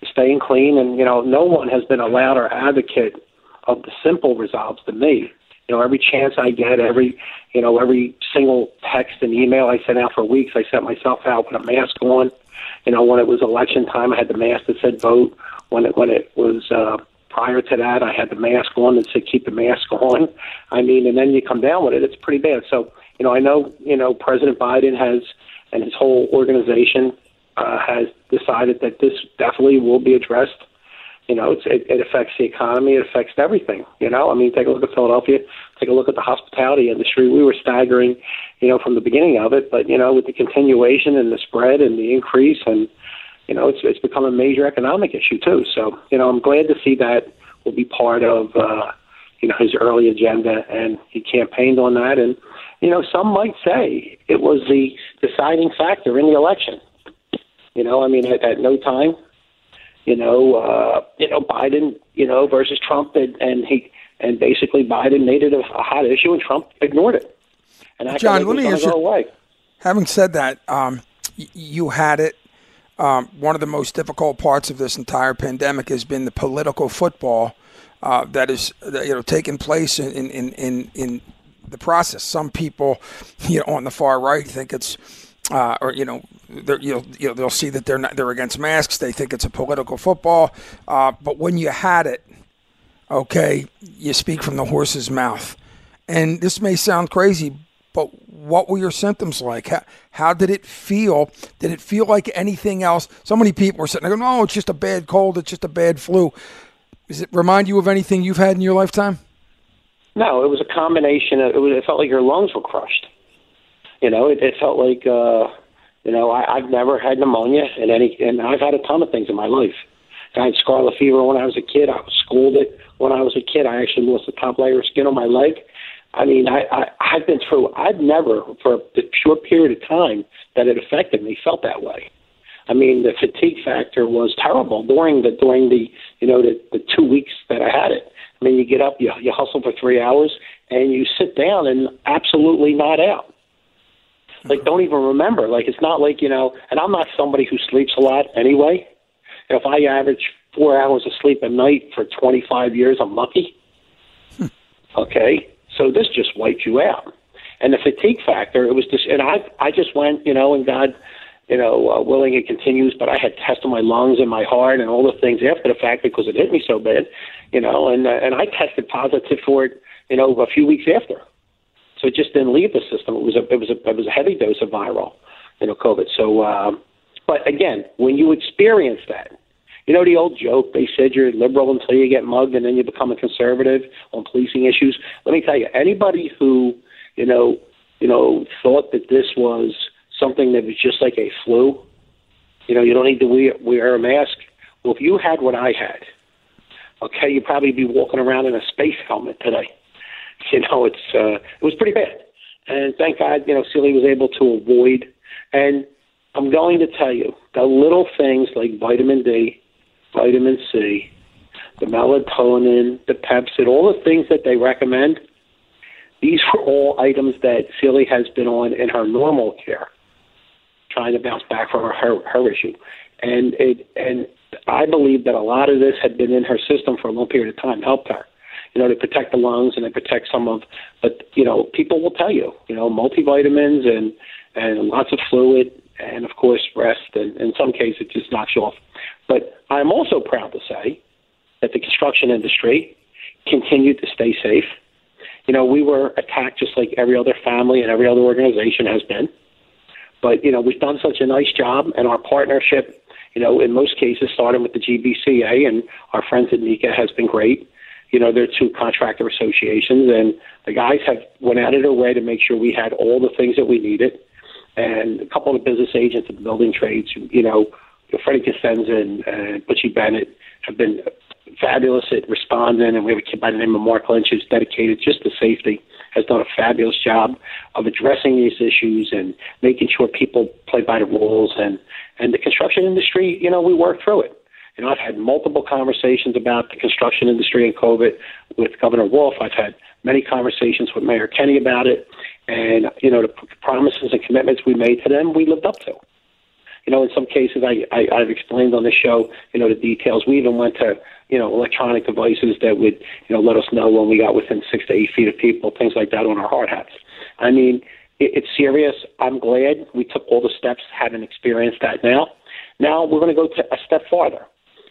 staying clean. And you know, no one has been a louder advocate of the simple results than me. You know, every chance I get, every you know, every single text and email I sent out for weeks, I sent myself out with a mask on. You know, when it was election time, I had the mask that said vote. When it when it was uh, Prior to that, I had the mask on and said, keep the mask on. I mean, and then you come down with it, it's pretty bad. So, you know, I know, you know, President Biden has, and his whole organization uh, has decided that this definitely will be addressed. You know, it's, it, it affects the economy, it affects everything. You know, I mean, take a look at Philadelphia, take a look at the hospitality industry. We were staggering, you know, from the beginning of it, but you know, with the continuation and the spread and the increase and you know, it's it's become a major economic issue too. So, you know, I'm glad to see that will be part of uh, you know his early agenda, and he campaigned on that. And you know, some might say it was the deciding factor in the election. You know, I mean, at, at no time, you know, uh, you know, Biden, you know, versus Trump, and, and he and basically Biden made it a, a hot issue, and Trump ignored it. And John, let me ask you. Having said that, um, y- you had it um, one of the most difficult parts of this entire pandemic has been the political football uh, that is you know taking place in, in, in, in the process. Some people, you know, on the far right think it's, uh, or you know, you'll, you know, they'll see that they're not they're against masks. They think it's a political football. Uh, but when you had it, okay, you speak from the horse's mouth. And this may sound crazy, but what were your symptoms like? How, how did it feel? Did it feel like anything else? So many people were sitting there going, "Oh, it's just a bad cold. It's just a bad flu." Does it remind you of anything you've had in your lifetime? No, it was a combination. Of, it, was, it felt like your lungs were crushed. You know, it, it felt like uh, you know I, I've never had pneumonia, and any, and I've had a ton of things in my life. I had scarlet fever when I was a kid. I was scalded when I was a kid. I actually lost the top layer of skin on my leg. I mean, I, I I've been through. I've never, for a short period of time that it affected me, felt that way. I mean, the fatigue factor was terrible during the during the you know the, the two weeks that I had it. I mean, you get up, you you hustle for three hours, and you sit down and absolutely not out. Like, don't even remember. Like, it's not like you know. And I'm not somebody who sleeps a lot anyway. If I average four hours of sleep a night for 25 years, I'm lucky. Okay, so this just wiped you out. And the fatigue factor, it was just, and I, I just went, you know, and God, you know, uh, willing it continues, but I had tests on my lungs and my heart and all the things after the fact because it hit me so bad, you know, and, uh, and I tested positive for it, you know, a few weeks after. So it just didn't leave the system. It was a, it was a, it was a heavy dose of viral, you know, COVID. So, um, but again, when you experience that, you know the old joke, they said you're liberal until you get mugged and then you become a conservative on policing issues. Let me tell you, anybody who, you know, you know, thought that this was something that was just like a flu, you know, you don't need to wear, wear a mask. Well, if you had what I had, okay, you'd probably be walking around in a space helmet today. You know, it's uh, it was pretty bad, and thank God, you know, Celia was able to avoid. And I'm going to tell you the little things like vitamin D, vitamin C, the melatonin, the Pepcid, all the things that they recommend. These are all items that Celia has been on in her normal care, trying to bounce back from her her, her issue, and it and I believe that a lot of this had been in her system for a long period of time, helped her. You know, to protect the lungs and to protect some of, but you know, people will tell you, you know, multivitamins and and lots of fluid and of course rest, and in some cases it just knocks you off. But I'm also proud to say that the construction industry continued to stay safe. You know, we were attacked just like every other family and every other organization has been. But, you know, we've done such a nice job, and our partnership, you know, in most cases, starting with the GBCA and our friends at NECA has been great. You know, they're two contractor associations, and the guys have went out of their way to make sure we had all the things that we needed and a couple of business agents of the building trades, you know, Freddie Cosenza and uh, Butchie Bennett have been fabulous at responding, and we have a kid by the name of Mark Lynch who's dedicated just to safety, has done a fabulous job of addressing these issues and making sure people play by the rules. And, and the construction industry, you know, we work through it. You know, I've had multiple conversations about the construction industry and COVID with Governor Wolf. I've had many conversations with Mayor Kenny about it. And, you know, the promises and commitments we made to them, we lived up to. You know, in some cases, I, I, I've explained on the show, you know, the details. We even went to, you know, electronic devices that would, you know, let us know when we got within six to eight feet of people, things like that on our hard hats. I mean, it, it's serious. I'm glad we took all the steps, haven't experienced that now. Now we're going to go to a step farther.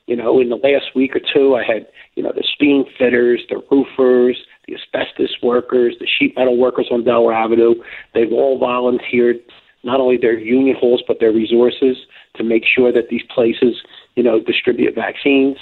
You know, in the last week or two, I had, you know, the steam fitters, the roofers, the asbestos workers, the sheet metal workers on Delaware Avenue. They've all volunteered not only their union halls, but their resources to make sure that these places, you know, distribute vaccines.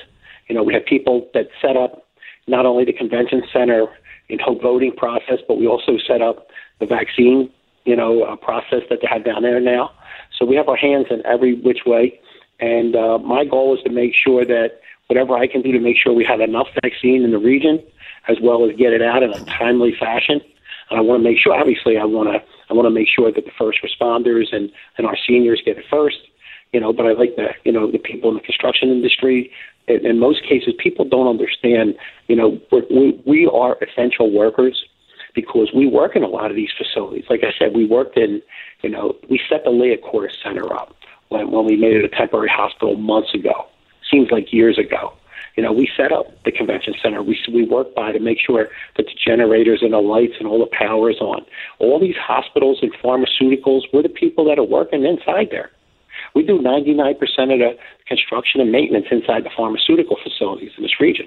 You know, we have people that set up not only the convention center in whole voting process, but we also set up the vaccine, you know, uh, process that they have down there now. So we have our hands in every which way. And uh, my goal is to make sure that whatever I can do to make sure we have enough vaccine in the region, as well as get it out in a timely fashion. And I want to make sure, obviously, I want to I want to make sure that the first responders and and our seniors get it first. You know, but I like the you know the people in the construction industry. In, in most cases, people don't understand. You know, we we are essential workers because we work in a lot of these facilities. Like I said, we worked in, you know, we set the Liacouras Center up when, when we made it a temporary hospital months ago. Seems like years ago. You know, we set up the convention center. We we work by to make sure that the generators and the lights and all the power is on. All these hospitals and pharmaceuticals, we're the people that are working inside there. We do 99% of the construction and maintenance inside the pharmaceutical facilities in this region.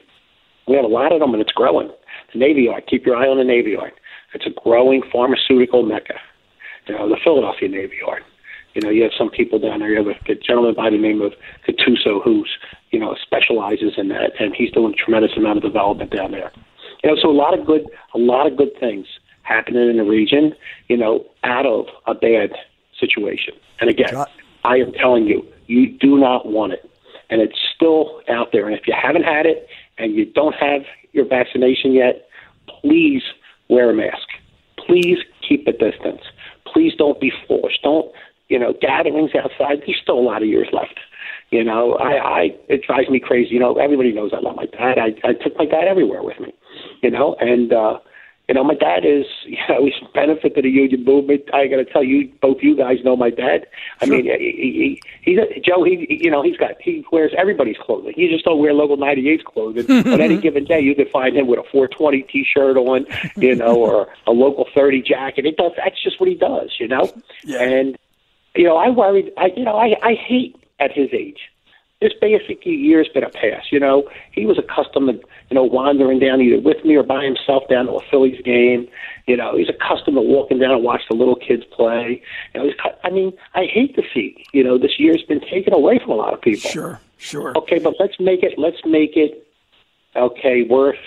We have a lot of them, and it's growing. The Navy Yard, keep your eye on the Navy Yard. It's a growing pharmaceutical mecca. You know, the Philadelphia Navy Yard. You know, you have some people down there. You have a, a gentleman by the name of Catuso who's, you know, specializes in that, and he's doing a tremendous amount of development down there. You know, so a lot of good, a lot of good things happening in the region. You know, out of a bad situation. And again, I am telling you, you do not want it, and it's still out there. And if you haven't had it and you don't have your vaccination yet, please wear a mask. Please keep a distance. Please don't be foolish. Don't you know, gatherings outside. There's still a lot of years left. You know, I, I it drives me crazy. You know, everybody knows I love my dad. I, I took my dad everywhere with me. You know, and uh, you know, my dad is, you know, he's benefited the union movement. I got to tell you, both you guys know my dad. I mean, he, he, he's a, Joe. He, you know, he's got he wears everybody's clothing. He just don't wear local 98's clothing. On any given day, you could find him with a 420 T-shirt on, you know, or a local 30 jacket. It does. That's just what he does, you know. Yeah. And you know, I worried. I, you know, I, I hate at his age. This basic year's been a pass. You know, he was accustomed to, you know, wandering down either with me or by himself down to a Phillies game. You know, he's accustomed to walking down and watch the little kids play. You know, he's, I mean, I hate to see, you know, this year's been taken away from a lot of people. Sure, sure. Okay, but let's make it. Let's make it. Okay, worth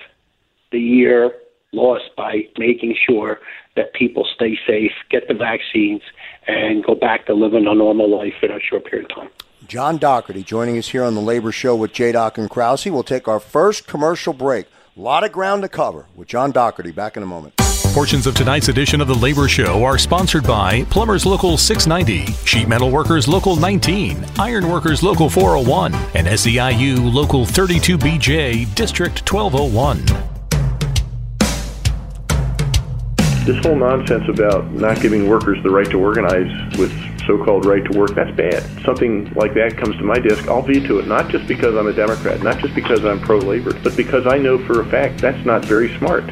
the year lost by making sure that people stay safe, get the vaccines, and go back to living a normal life in a short period of time. John Dougherty joining us here on the Labor Show with J. Doc and Krause. We'll take our first commercial break. A lot of ground to cover with John Dougherty. Back in a moment. Portions of tonight's edition of the Labor Show are sponsored by Plumbers Local 690, Sheet Metal Workers Local 19, Iron Workers Local 401, and SEIU Local 32BJ District 1201. This whole nonsense about not giving workers the right to organize with so-called right to work, that's bad. Something like that comes to my desk, I'll veto it, not just because I'm a Democrat, not just because I'm pro-labor, but because I know for a fact that's not very smart.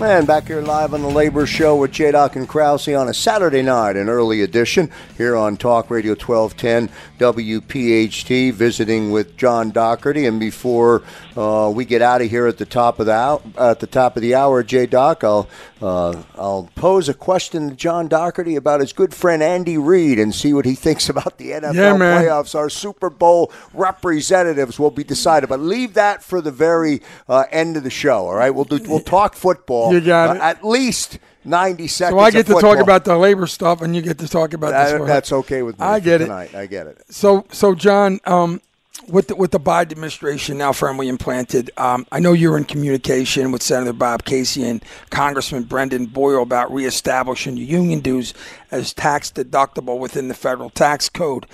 And back here live on the Labor Show with J. Doc and Krause on a Saturday night, an early edition here on Talk Radio 1210 WPHT, visiting with John Dougherty. And before uh, we get out of here at the top of the hour, at the top of the hour, J. Doc, I'll uh, I'll pose a question to John Dougherty about his good friend Andy Reid and see what he thinks about the NFL Yeah, playoffs. Our Super Bowl representatives will be decided, but leave that for the very uh, end of the show. All right, we'll do we'll talk football. You got uh, it. at least ninety seconds. So I get to talk about the labor stuff, and you get to talk about That- that's okay with me. I get it. I get it. So, so John, um, with the, with the Biden administration now firmly implanted, um, I know you're in communication with Senator Bob Casey and Congressman Brendan Boyle about reestablishing union dues as tax deductible within the federal tax code.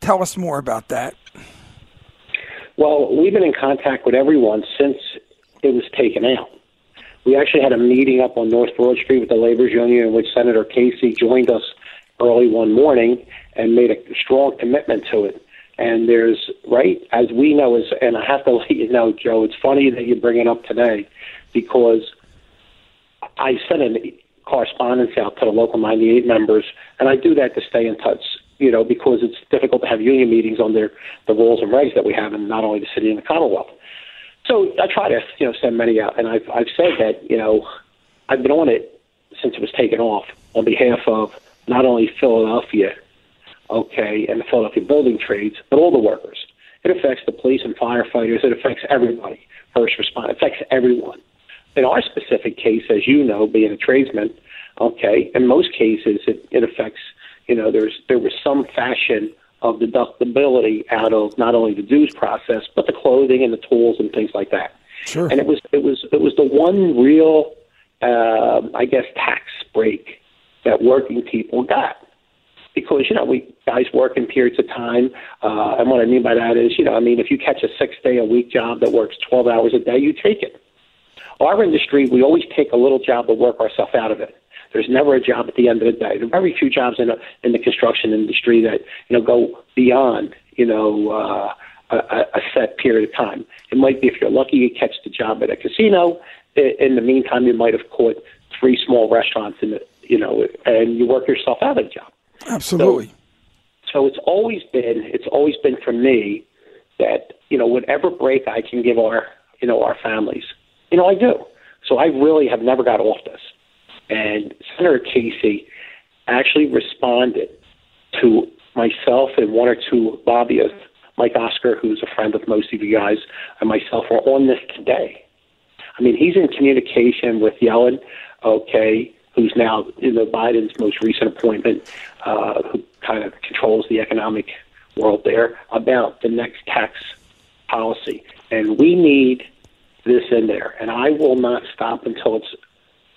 Tell us more about that. Well, we've been in contact with everyone since it was taken out. We actually had a meeting up on North Broad Street with the Labor's Union in which Senator Casey joined us early one morning and made a strong commitment to it. And there's, right, as we know, is, and I have to let you know, Joe, it's funny that you bring it up today because I sent a correspondence out to the local 98 members, and I do that to stay in touch you know, because it's difficult to have union meetings under the rules and regs that we have in not only the city and the Commonwealth. So I try to, you know, send many out, and I've I've said that, you know, I've been on it since it was taken off on behalf of not only Philadelphia, okay, and the Philadelphia building trades, but all the workers. It affects the police and firefighters. It affects everybody. First responders. It affects everyone. In our specific case, as you know, being a tradesman, okay, in most cases it, it affects, you know, there's there was some fashion of deductibility out of not only the dues process, but the clothing and the tools and things like that. Sure. And it was it was it was the one real, uh, I guess, tax break that working people got because you know we guys work in periods of time, uh, and what I mean by that is, you know, I mean if you catch a six day a week job that works twelve hours a day, you take it. Our industry, we always take a little job to work ourselves out of it. There's never a job at the end of the day. There are very few jobs in, a, in the construction industry that you know go beyond you know uh, a, a set period of time. It might be if you're lucky you catch the job at a casino. In the meantime, you might have caught three small restaurants in the you know, and you work yourself out of the job. Absolutely. So, so it's always been it's always been for me that you know whatever break I can give our you know our families, you know I do. So I really have never got off this. And Senator Casey actually responded to myself and one or two lobbyists, Mike Oscar, who's a friend of most of you guys, and myself are on this today. I mean, he's in communication with Yellen, okay, who's now in the Biden's most recent appointment, uh, who kind of controls the economic world there, about the next tax policy. And we need this in there. And I will not stop until it's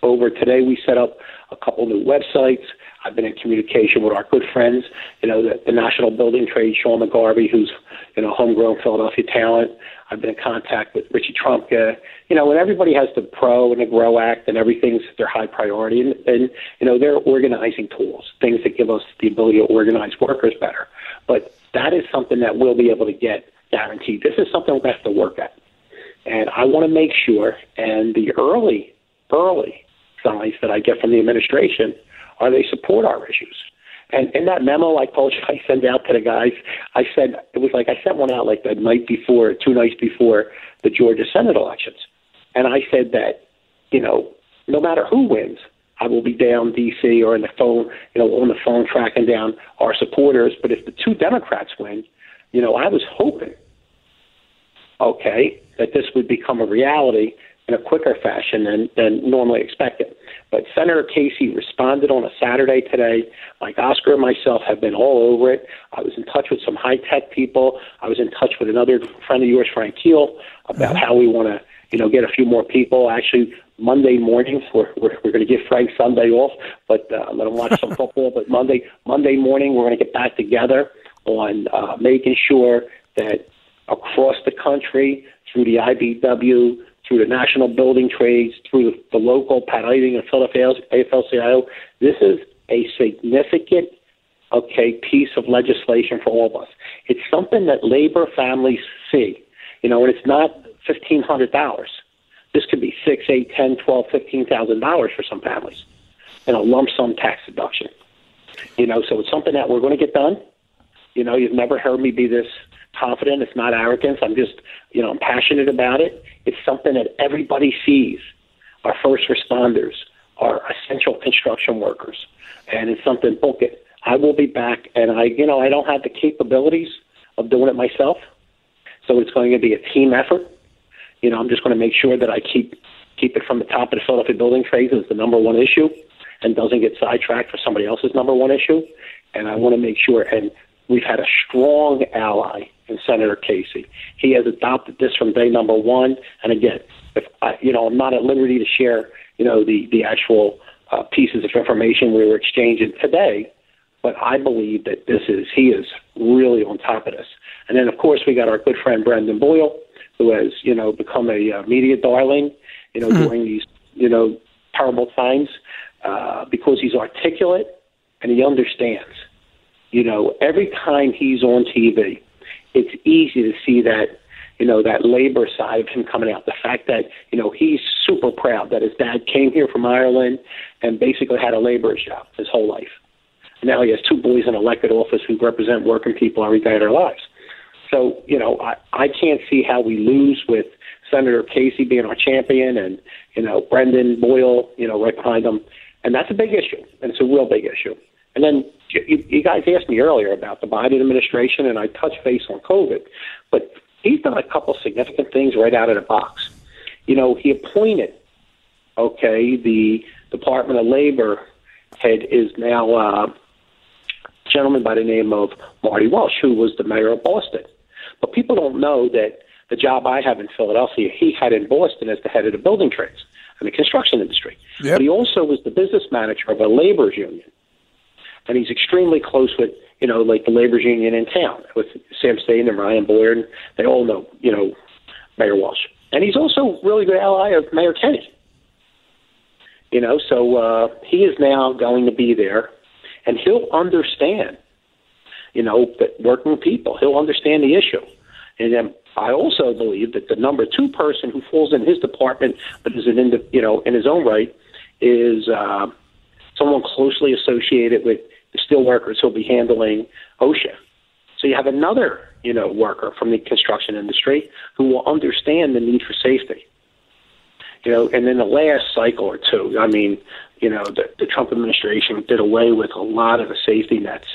over. Today we set up a couple new websites. I've been in communication with our good friends, you know, the, the National Building Trade, Sean McGarvey, who's, you know, homegrown Philadelphia talent. I've been in contact with Richie Trumka. You know, and everybody has the PRO and the GROW Act and everything's their high priority. And, and, you know, they're organizing tools, things that give us the ability to organize workers better. But that is something that we'll be able to get guaranteed. This is something we have to work at. And I want to make sure, and the early, early signs that I get from the administration are they support our issues. And in that memo I told you I sent out to the guys, I said it was like I sent one out like the night before, two nights before the Georgia Senate elections, and I said that you know no matter who wins, I will be down D.C. or in the phone, you know, on the phone tracking down our supporters. But if the two Democrats win, you know, I was hoping, okay, that this would become a reality in a quicker fashion than, than normally expected. But Senator Casey responded on a Saturday today. Mike Oscar and myself have been all over it. I was in touch with some high tech people. I was in touch with another friend of yours, Frank Keel, about how we want to, you know, get a few more people. Actually, Monday morning, we're we're, we're going to give Frank Sunday off, but uh, let him watch some football. But Monday Monday morning, we're going to get back together on uh, making sure that across the country through the IBEW through the national building trades, through the, local Pat Eiding and Philadelphia AFL-CIO. This is a significant, okay, piece of legislation for all of us. It's something that labor families see, you know, and it's not fifteen hundred dollars. This could be six, eight, ten, twelve, fifteen thousand dollars for some families, and a lump sum tax deduction. You know, so it's something that we're going to get done. You know, you've never heard me be this confident. It's not arrogance. I'm just, you know, I'm passionate about it. It's something that everybody sees. Our first responders, our essential construction workers, and it's something. Book it. I will be back, and I, you know, I don't have the capabilities of doing it myself, so it's going to be a team effort. You know, I'm just going to make sure that I keep keep it from the top of the Philadelphia building phase as the number one issue, and doesn't get sidetracked for somebody else's number one issue. And I want to make sure, and we've had a strong ally in Senator Casey. He has adopted this from day number one. And again, if I, you know, I'm not at liberty to share, you know, the the actual uh, pieces of information we were exchanging today, but I believe that this is he is really on top of this. And then of course we got our good friend Brendan Boyle, who has you know become a uh, media darling, you know, mm-hmm. during these you know terrible times uh, because he's articulate and he understands. You know, every time he's on TV, it's easy to see that you know that labor side of him coming out. The fact that you know he's super proud that his dad came here from Ireland and basically had a laborer's job his whole life, Now he has two boys in elected office who represent working people every day of their lives. So, you know, I, I can't see how we lose with Senator Casey being our champion and, you know, Brendan Boyle, you know, right behind him. And that's a big issue, and it's a real big issue. And then you, you guys asked me earlier about the Biden administration, and I touched base on COVID. But he's done a couple significant things right out of the box. You know, he appointed, okay, the Department of Labor head is now uh, a gentleman by the name of Marty Walsh, who was the mayor of Boston. But people don't know that the job I have in Philadelphia, he had in Boston as the head of the building trades and the construction industry. Yep. But he also was the business manager of a labor's union. And he's extremely close with, you know, like the labor's union in town, with Sam Staten and Ryan Boyer, and they all know, you know, Mayor Walsh. And he's also really good ally of Mayor Kenney. You know, so uh, he is now going to be there, and he'll understand, you know, that working people. He'll understand the issue. And then I also believe that the number two person who falls in his department, but is an indi- you know in his own right, is uh, someone closely associated with steel workers who'll be handling OSHA. So you have another you know worker from the construction industry who will understand the need for safety. You know, and then the last cycle or two, I mean, you know, the, the Trump administration did away with a lot of the safety nets,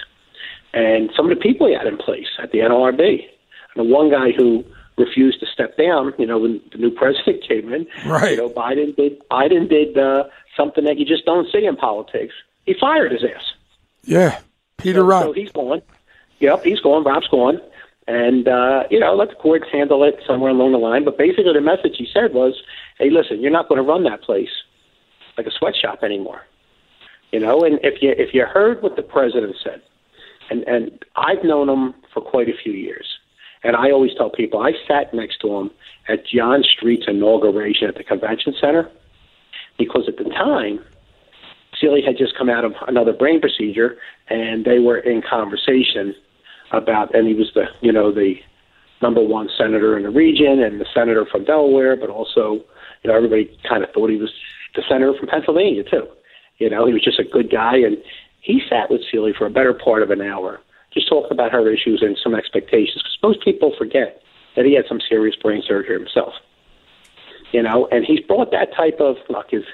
and some of the people he had in place at the NLRB. And the one guy who refused to step down, you know, when the new president came in, Right. you know, Biden did Biden did uh, something that you just don't see in politics. He fired his ass. Yeah, Peter So, Rob. so he's gone. Yep, he's gone. Rob's gone. And, uh, you know, let the courts handle it somewhere along the line. But basically, the message he said was, hey, listen, you're not going to run that place like a sweatshop anymore. You know, and if you if you heard what the president said, and and I've known him for quite a few years, and I always tell people I sat next to him at John Street's inauguration at the convention center because at the time Sealy had just come out of another brain procedure, and they were in conversation about, and he was the, you know, the number one senator in the region and the senator from Delaware, but also, you know, everybody kind of thought he was the senator from Pennsylvania too. You know, he was just a good guy, and he sat with Sealy for a better part of an hour, just talking about her issues and some expectations, because most people forget that he had some serious brain surgery himself. You know, and he's brought that type of look is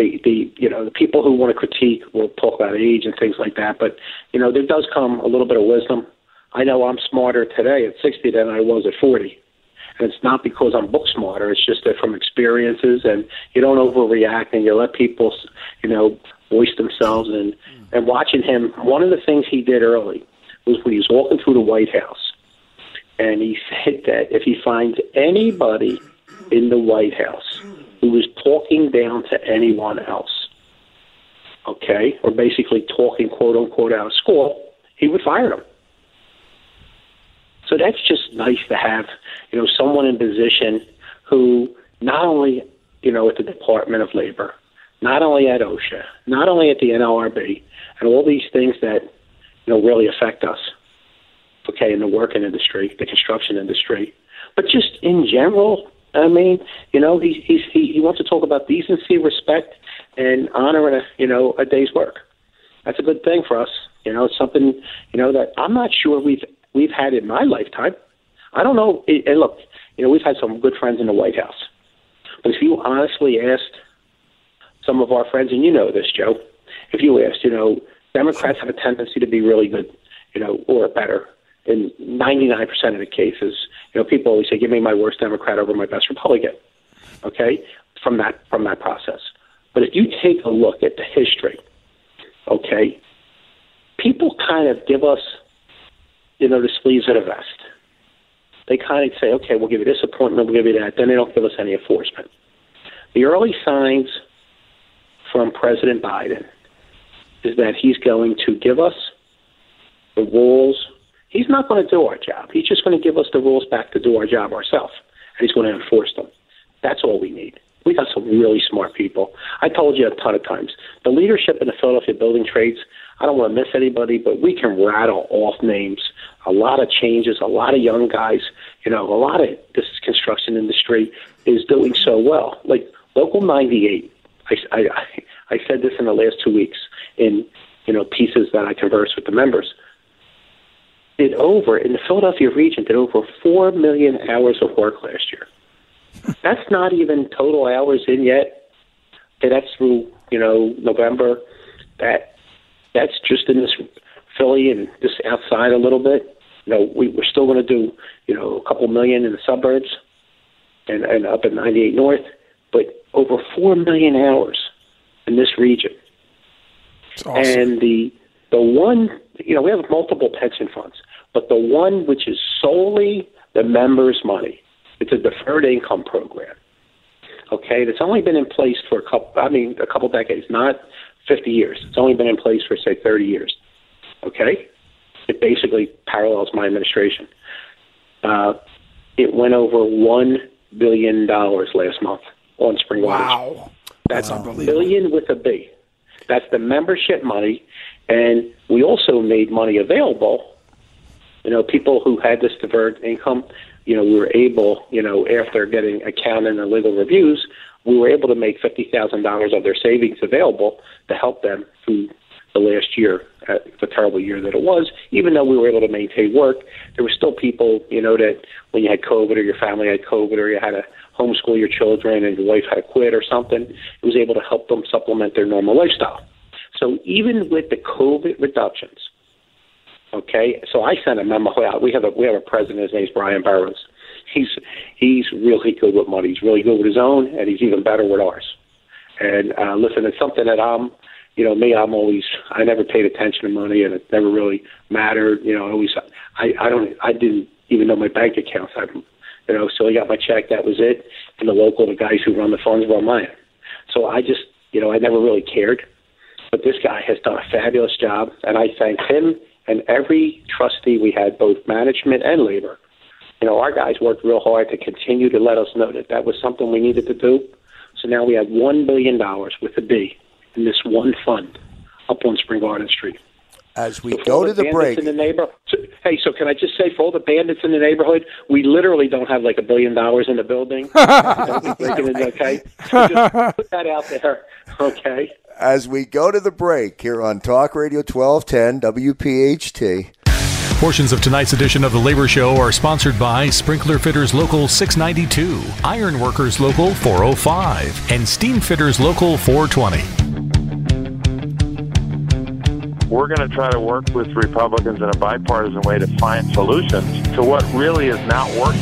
the the you know the people who want to critique will talk about age and things like that, but you know there does come a little bit of wisdom. I know I'm smarter today at 60 than I was at 40. And it's not because I'm book smarter. It's just that from experiences, and you don't overreact, and you let people, you know, voice themselves. And mm. and watching him, one of the things he did early was when he was walking through the White House, and he said that if he finds anybody in the White House who is talking down to anyone else, okay, or basically talking quote unquote out of school, he would fire them. So that's just nice to have, you know, someone in position who not only, you know, at the Department of Labor, not only at OSHA, not only at the NLRB, and all these things that, you know, really affect us, okay, in the working industry, the construction industry, but just in general. I mean, you know, he he's, he he wants to talk about decency, respect, and honoring a you know a day's work. That's a good thing for us. You know, it's something you know that I'm not sure we've we've had in my lifetime. I don't know. And look, you know, we've had some good friends in the White House, but if you honestly asked some of our friends, and you know this, Joe, if you asked, you know, Democrats have a tendency to be really good, you know, or better in 99% of the cases. You know, people always say, "Give me my worst Democrat over my best Republican." Okay, from that from that process. But if you take a look at the history, okay, people kind of give us, you know, the sleeves of a vest. They kind of say, "Okay, we'll give you this appointment, we'll give you that." Then they don't give us any enforcement. The early signs from President Biden is that he's going to give us the rules. He's not going to do our job. He's just going to give us the rules back to do our job ourselves, and he's going to enforce them. That's all we need. We got some really smart people. I told you a ton of times. The leadership in the Philadelphia building trades, I don't want to miss anybody, but we can rattle off names. A lot of changes, a lot of young guys. You know, a lot of this construction industry is doing so well. Like Local 98, I, I, I said this in the last two weeks. In you know, pieces that I converse with the members, did over in the Philadelphia region did over four million hours of work last year. That's not even total hours in yet. Okay, that's through you know November. That that's just in this Philly and just outside a little bit. You know, we, we're still going to do you know a couple million in the suburbs and, and up at 98 North, but over four million hours in this region. Awesome. And the the one, you know, we have multiple pension funds, but the one which is solely the members' money, it's a deferred income program. Okay, that's only been in place for a couple. I mean, a couple decades, not 50 years. It's only been in place for say 30 years. Okay, it basically parallels my administration. Uh, it went over one billion dollars last month on spring waters. Wow. That's Wow. a billion with a B. That's the membership money, and we also made money available. You know, people who had this deferred income, you know, we were able, you know, after getting accounting and legal reviews, we were able to make fifty thousand dollars of their savings available to help them through the last year, uh, the terrible year that it was. Even though we were able to maintain work, there were still people, you know, that when you had COVID or your family had COVID or you had to homeschool your children and your wife had to quit or something, it was able to help them supplement their normal lifestyle. So even with the COVID reductions, okay, so I sent a memo out. We have a we have a president. His name's Brian Burrows. He's he's really good with money. He's really good with his own, and he's even better with ours. And uh, listen, it's something that I'm, you know, me. I'm always I never paid attention to money, and it never really mattered. You know, I always I I don't I didn't even know my bank accounts. I, you know, so I got my check. That was it. And the local, the guys who run the funds run mine. So I just, you know, I never really cared. But this guy has done a fabulous job, and I thank him and every trustee we had, both management and labor. You know, our guys worked real hard to continue to let us know that that was something we needed to do. So now we have $1 billion with a B in this one fund up on Spring Garden Street. As we So go to the bandits break, in the neighbor. So, hey, so can I just say for all the bandits in the neighborhood, we literally don't have like a billion dollars in the building. Breaking okay, so just put that out there. Okay. as we go to the break here on Talk Radio 1210 WPHT. Portions of tonight's edition of the Labor Show are sponsored by Sprinkler Fitters Local 692, Iron Workers Local 405, and Steam Fitters Local 420. We're going to try to work with Republicans in a bipartisan way to find solutions to what really is not working.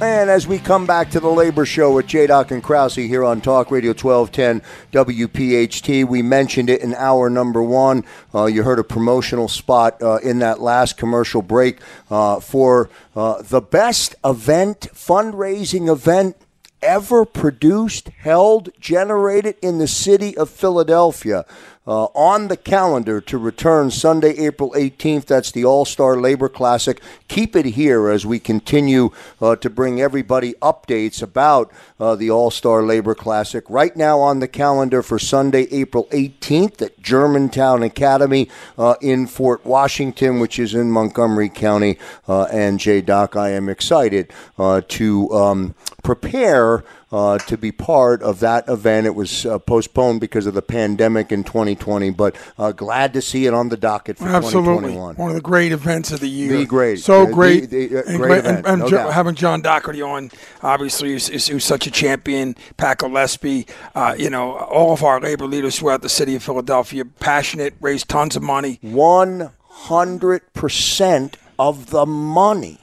And as we come back to the Labor Show with J. Doc and Krause here on Talk Radio 1210 WPHT, we mentioned it in hour number one. Uh, you heard a promotional spot uh, in that last commercial break uh, for uh, the best event, fundraising event ever produced, held, generated in the city of Philadelphia. Uh, on the calendar to return Sunday, April 18th. That's the All Star Labor Classic. Keep it here as we continue uh, to bring everybody updates about uh, the All Star Labor Classic. Right now on the calendar for Sunday, April 18th at Germantown Academy uh, in Fort Washington, which is in Montgomery County. Uh, and J. Doc, I am excited uh, to um, prepare uh, to be part of that event. It was uh, postponed because of the pandemic in 2020, but uh, glad to see it on the docket for Absolutely, 2021. one of the great events of the year. The great. so Uh, the- great, the, uh, and, great great- event, and, and no Jo- having John Dougherty on, obviously, is, who's such a champion. Pat Gillespie, uh, you know, all of our labor leaders throughout the city of Philadelphia, passionate, raised tons of money. 100% of the money,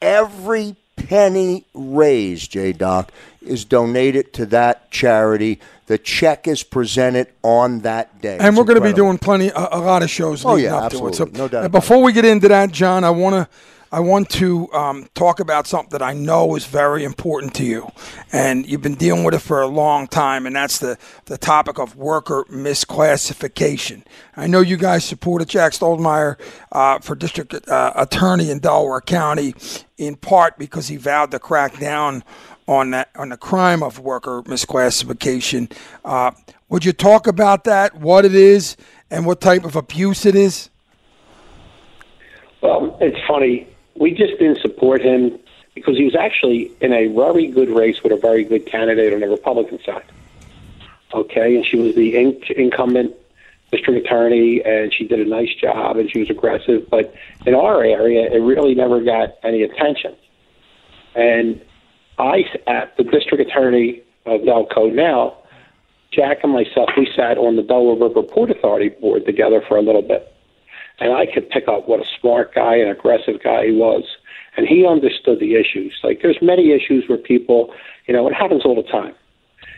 every penny raised, J Doc, is donated to that charity. The check is presented on that day. And It's we're going to be doing plenty, a, a lot of shows Oh, yeah, it. So, absolutely. No doubt before we get into that, John, I want to, I want to um, talk about something that I know is very important to you, and you've been dealing with it for a long time, and that's the the topic of worker misclassification. I know you guys supported Jack Stollsteimer uh, for district uh, attorney in Delaware County, in part because he vowed to crack down on that on the crime of worker misclassification. Uh, would you talk about that? What it is and what type of abuse it is? Well, it's funny. We just didn't support him because he was actually in a very good race with a very good candidate on the Republican side. Okay, and she was the in- incumbent district attorney, and she did a nice job, and she was aggressive. But in our area, it really never got any attention. And I, at the district attorney of Delco now, Jack and myself, we sat on the Delaware River Port Authority board together for a little bit. And I could pick up what a smart guy and aggressive guy he was. And he understood the issues. Like, there's many issues where people, you know, it happens all the time.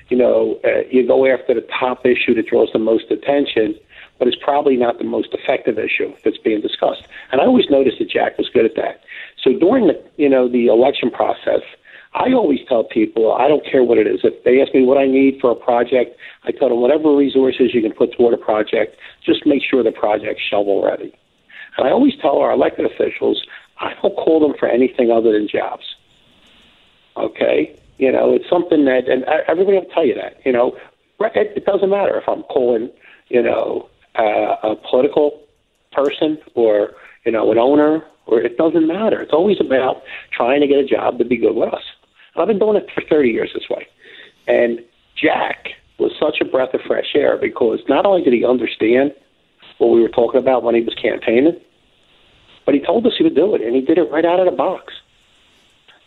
You know, uh, you go after the top issue that draws the most attention, but it's probably not the most effective issue that's being discussed. And I always noticed that Jack was good at that. So during the, you know, the election process, I always tell people, I don't care what it is. If they ask me what I need for a project, I tell them whatever resources you can put toward a project, just make sure the project's shovel ready. And I always tell our elected officials, I don't call them for anything other than jobs. Okay? You know, it's something that, and everybody will tell you that, you know, it, doesn't matter if I'm calling, you know, uh, a political person or, you know, an owner, or it doesn't matter. It's always about trying to get a job to be good with us. I've been doing it for 30 years this way. And Jack was such a breath of fresh air because not only did he understand what we were talking about when he was campaigning, but he told us he would do it, and he did it right out of the box.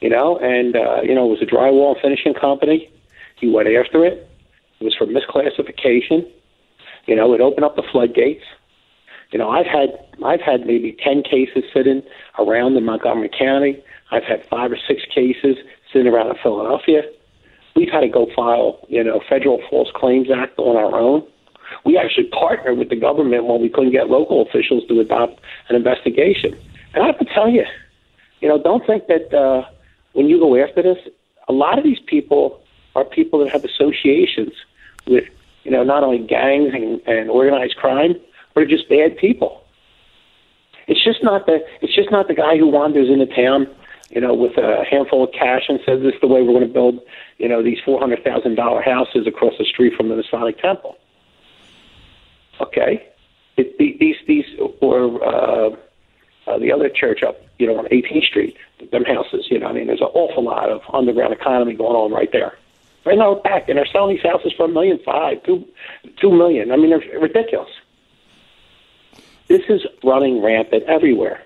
You know, and uh, you know, it was a drywall finishing company. He went after it. It was for misclassification. You know, it opened up the floodgates. You know, I've had I've had maybe ten cases sitting around in Montgomery County. I've had five or six cases sitting around in Philadelphia. We've had to go file, you know, federal False Claims Act on our own. We actually partnered with the government when we couldn't get local officials to adopt an investigation. And I have to tell you, you know, don't think that uh, when you go after this, a lot of these people are people that have associations with, you know, not only gangs and, and organized crime, but are just bad people. It's just not the it's just not the guy who wanders into town you know, with a handful of cash and says this is the way we're going to build, you know, these four hundred thousand dollar houses across the street from the Masonic Temple. Okay, it, these these or uh, uh, the other church up, you know, on 18th Street, them houses. You know, I mean, there's an awful lot of underground economy going on right there. Right now, back and they're selling these houses for a million five, two, two million. I mean, they're ridiculous. This is running rampant everywhere.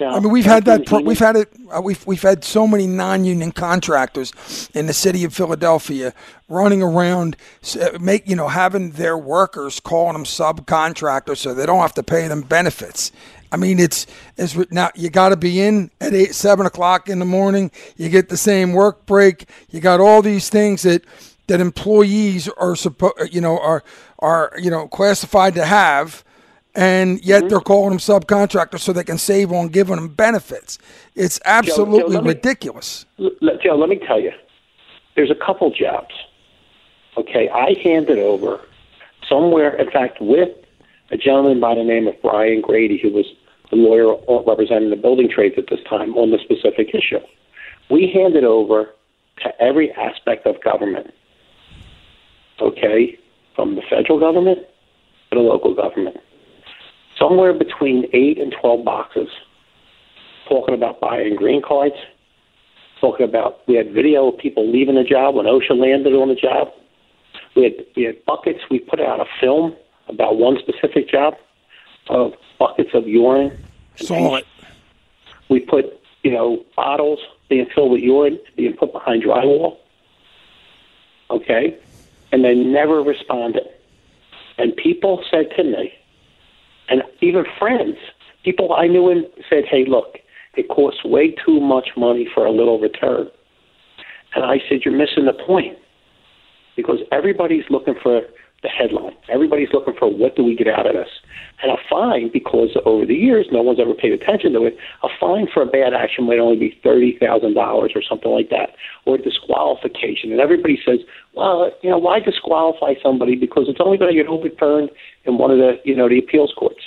I mean, we've had that. Pro- we've had it. Uh, we've we've had so many non-union contractors in the city of Philadelphia running around, uh, make you know, having their workers calling them subcontractors so they don't have to pay them benefits. I mean, it's it's now you got to be in at eight, seven o'clock in the morning. You get the same work break. You got all these things that that employees are supposed, you know, are are you know classified to have and yet mm-hmm. they're calling them subcontractors so they can save on giving them benefits. It's absolutely Joe, Joe, ridiculous. Me, Joe, let me tell you, there's a couple jobs. Okay, I handed over somewhere, in fact, with a gentleman by the name of Brian Grady, who was the lawyer representing the building trades at this time on the specific issue. We handed over to every aspect of government, okay, from the federal government to the local government somewhere between eight and 12 boxes talking about buying green cards, talking about we had video of people leaving the job when OSHA landed on the job. We had, we had buckets. We put out a film about one specific job of buckets of urine. Saw it. We put, you know, bottles being filled with urine being put behind drywall. Okay? And they never responded. And people said to me, and even friends, people I knew and said, "Hey, look, it costs way too much money for a little return." And I said, "You're missing the point, because everybody's looking for the headline. Everybody's looking for what do we get out of this." And a fine, because over the years no one's ever paid attention to it, a fine for a bad action might only be thirty thousand dollars or something like that, or disqualification. And everybody says, "Well, you know, why disqualify somebody? Because it's only going to get overturned in one of the, you know, the appeals courts."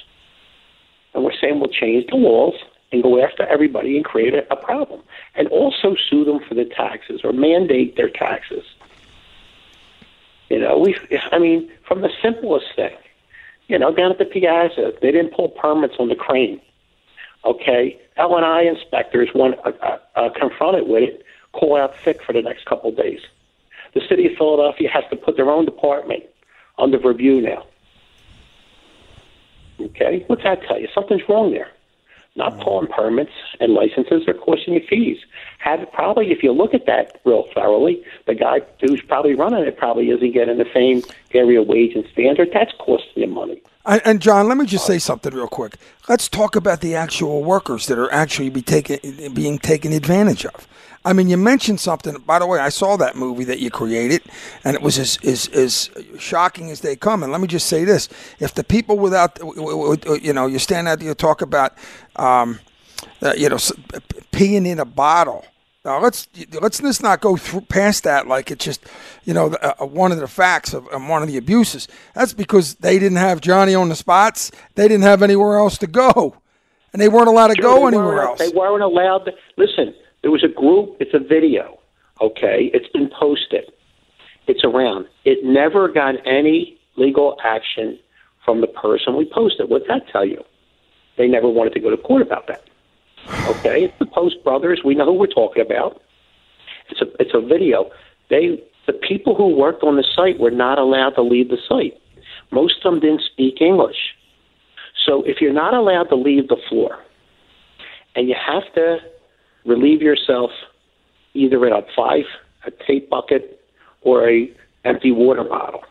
And we're saying we'll change the laws and go after everybody and create a, a problem, and also sue them for the taxes or mandate their taxes. You know, we, I mean, from the simplest thing you know, down at the Piazza, they didn't pull permits on the crane. Okay, L and I inspectors, when uh, uh, uh, confronted with it, call out sick for the next couple of days. The city of Philadelphia has to put their own department under review now. Okay, what's that tell you? Something's wrong there. Not pulling permits and licenses are costing you fees. Probably, if you look at that real thoroughly, the guy who's probably running it probably isn't getting the same area wage and standard. That's costing you money. And, and John, let me just say something real quick. Let's talk about the actual workers that are actually be taken, being taken advantage of. I mean, you mentioned something. By the way, I saw that movie that you created, and it was as, as, as shocking as they come. And let me just say this: if the people without, you know, you stand out there, you talk about, um, uh, you know, peeing in a bottle. Now let's let's just not go through past that like it's just you know uh, one of the facts of um, one of the abuses. That's because they didn't have Johnny on the spots. They didn't have anywhere else to go, and they weren't allowed to sure, go anywhere else. They weren't allowed. To, listen, there was a group. It's a video. Okay, it's been posted. It's around. It never got any legal action from the person we posted. What's that tell you? They never wanted to go to court about that. Okay, it's the Post Brothers. We know who we're talking about. It's a it's a video. They the people who worked on the site were not allowed to leave the site. Most of them didn't speak English. So if you're not allowed to leave the floor, and you have to relieve yourself either in a five, a tape bucket, or a empty water bottle.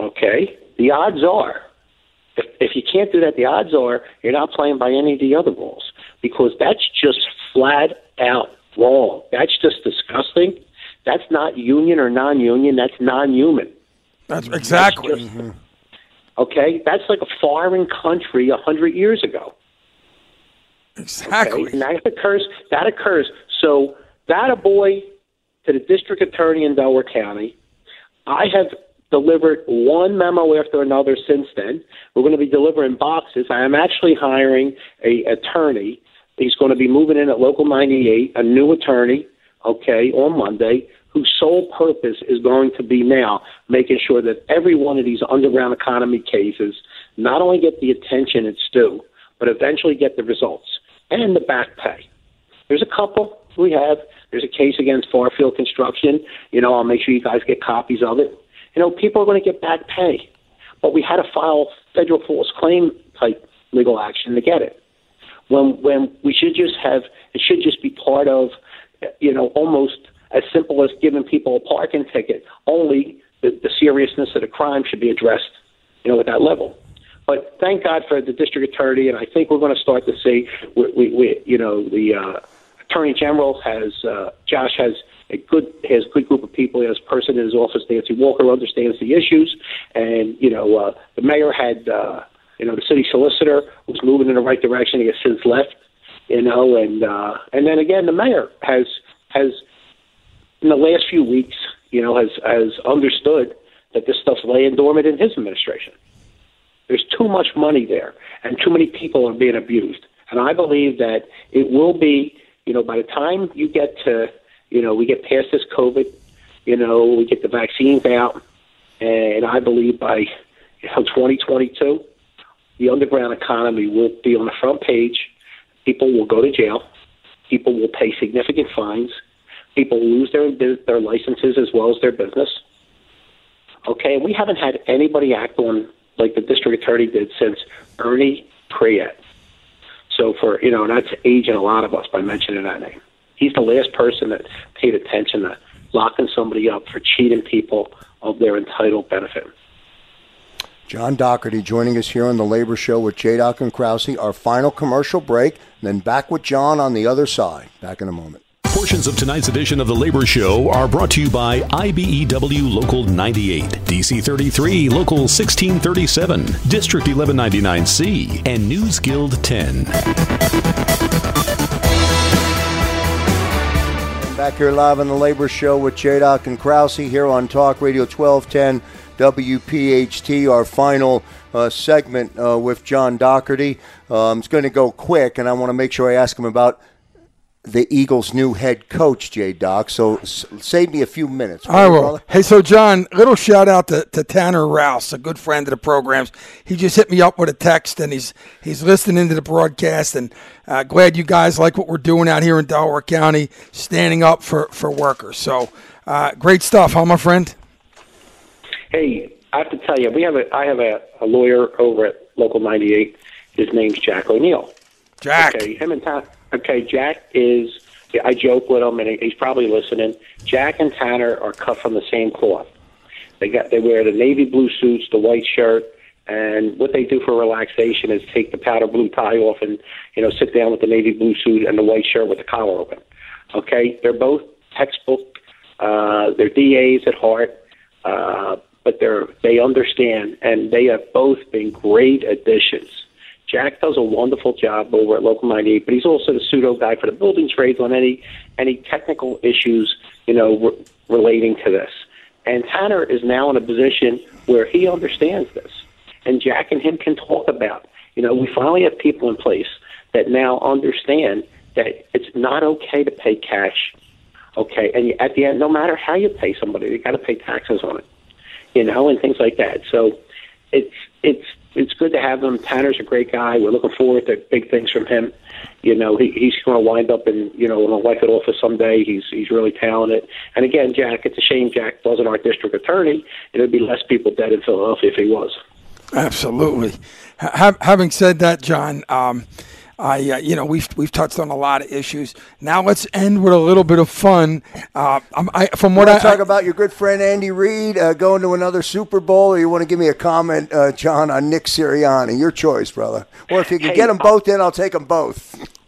Okay, the odds are if, if you can't do that, the odds are you're not playing by any of the other rules because that's just flat out wrong. That's just disgusting. That's not union or non-union. That's non-human. That's exactly. That's just, mm-hmm. Okay, that's like a foreign country a hundred years ago. Exactly. Okay? And that occurs. That occurs. So that a boy to the district attorney in Delaware County. I have delivered one memo after another since then. We're going to be delivering boxes. I am actually hiring a attorney. He's going to be moving in at Local 98, a new attorney, okay, on Monday, whose sole purpose is going to be now making sure that every one of these underground economy cases not only get the attention it's due, but eventually get the results and the back pay. There's a couple we have. There's a case against Farfield Construction. You know, I'll make sure you guys get copies of it you know, people are going to get back pay. But we had to file federal false claim type legal action to get it. When when we should just have it should just be part of, you know, almost as simple as giving people a parking ticket. Only the, the seriousness of the crime should be addressed, you know, at that level. But thank God for the district attorney, and I think we're going to start to see, we, we, we you know, the uh, attorney general has, uh, Josh has a good has a good group of people. He has a person in his office, Nancy Walker, understands the issues, and you know uh, the mayor had uh, you know the city solicitor was moving in the right direction. He has since left, you know, and uh, and then again the mayor has has in the last few weeks, you know, has has understood that this stuff's laying dormant in his administration. There's too much money there, and too many people are being abused. And I believe that it will be, you know, by the time you get to you know, we get past this COVID, you know, we get the vaccines out, and I believe by you know 2022, the underground economy will be on the front page. People will go to jail. People will pay significant fines. People lose their their licenses as well as their business. Okay, we haven't had anybody act on like the district attorney did since Ernie Preate. So for you know, and that's aging a lot of us by mentioning that name. He's the last person that paid attention to locking somebody up for cheating people of their entitled benefit. John Dougherty joining us here on the Labor Show with J. Doc and Krause. Our final commercial break, and then back with John on the other side. Back in a moment. Portions of tonight's edition of the Labor Show are brought to you by IBEW Local 98, DC 33 Local 1637, District 1199C, and News Guild 10. Back here live on the Labor Show with J. Doc and Krause here on Talk Radio 1210 WPHT. Our final uh, segment uh, with John Dougherty. Um, it's going to go quick, and I want to make sure I ask him about the Eagles' new head coach, Jay Doc. So s- save me a few minutes. I will will. brother? Hey, so John, little shout out to, to Tanner Rouse, a good friend of the programs. He just hit me up with a text, and he's he's listening to the broadcast. And uh, glad you guys like what we're doing out here in Delaware County, standing up for for workers. So uh, great stuff, huh, my friend? Hey, I have to tell you, we have a I have a, a lawyer over at Local 98. His name's Jack O'Neill. Jack. Okay, him and Tanner. Okay, Jack is. I joke with him, and he's probably listening. Jack and Tanner are cut from the same cloth. They got they wear the navy blue suits, the white shirt, and what they do for relaxation is take the powder blue tie off and you know sit down with the navy blue suit and the white shirt with the collar open. Okay, they're both textbook. Uh, they're DAs at heart, uh, but they're they understand, and they have both been great additions. Jack does a wonderful job over at Local 98, but he's also the pseudo guy for the building trades on any any technical issues, you know, re- relating to this. And Tanner is now in a position where he understands this, and Jack and him can talk about. You know, we finally have people in place that now understand that it's not okay to pay cash. Okay, and at the end, no matter how you pay somebody, you got to pay taxes on it. You know, and things like that. So it's it's it's good to have him. Tanner's a great guy. We're looking forward to big things from him. You know, he, he's going to wind up in you know in an elected office someday. He's he's really talented. And again, Jack, it's a shame Jack wasn't our district attorney. There'd be less people dead in Philadelphia if he was. Absolutely. Ha- having said that, John, um, I uh, you know we've we've touched on a lot of issues. Now let's end with a little bit of fun. Uh, I'm, I, from what want I to talk about your good friend Andy Reid uh, going to another Super Bowl, or you want to give me a comment, uh, John, on Nick Sirianni? Your choice, brother. Or if you can Hey, get them both in, I'll take them both.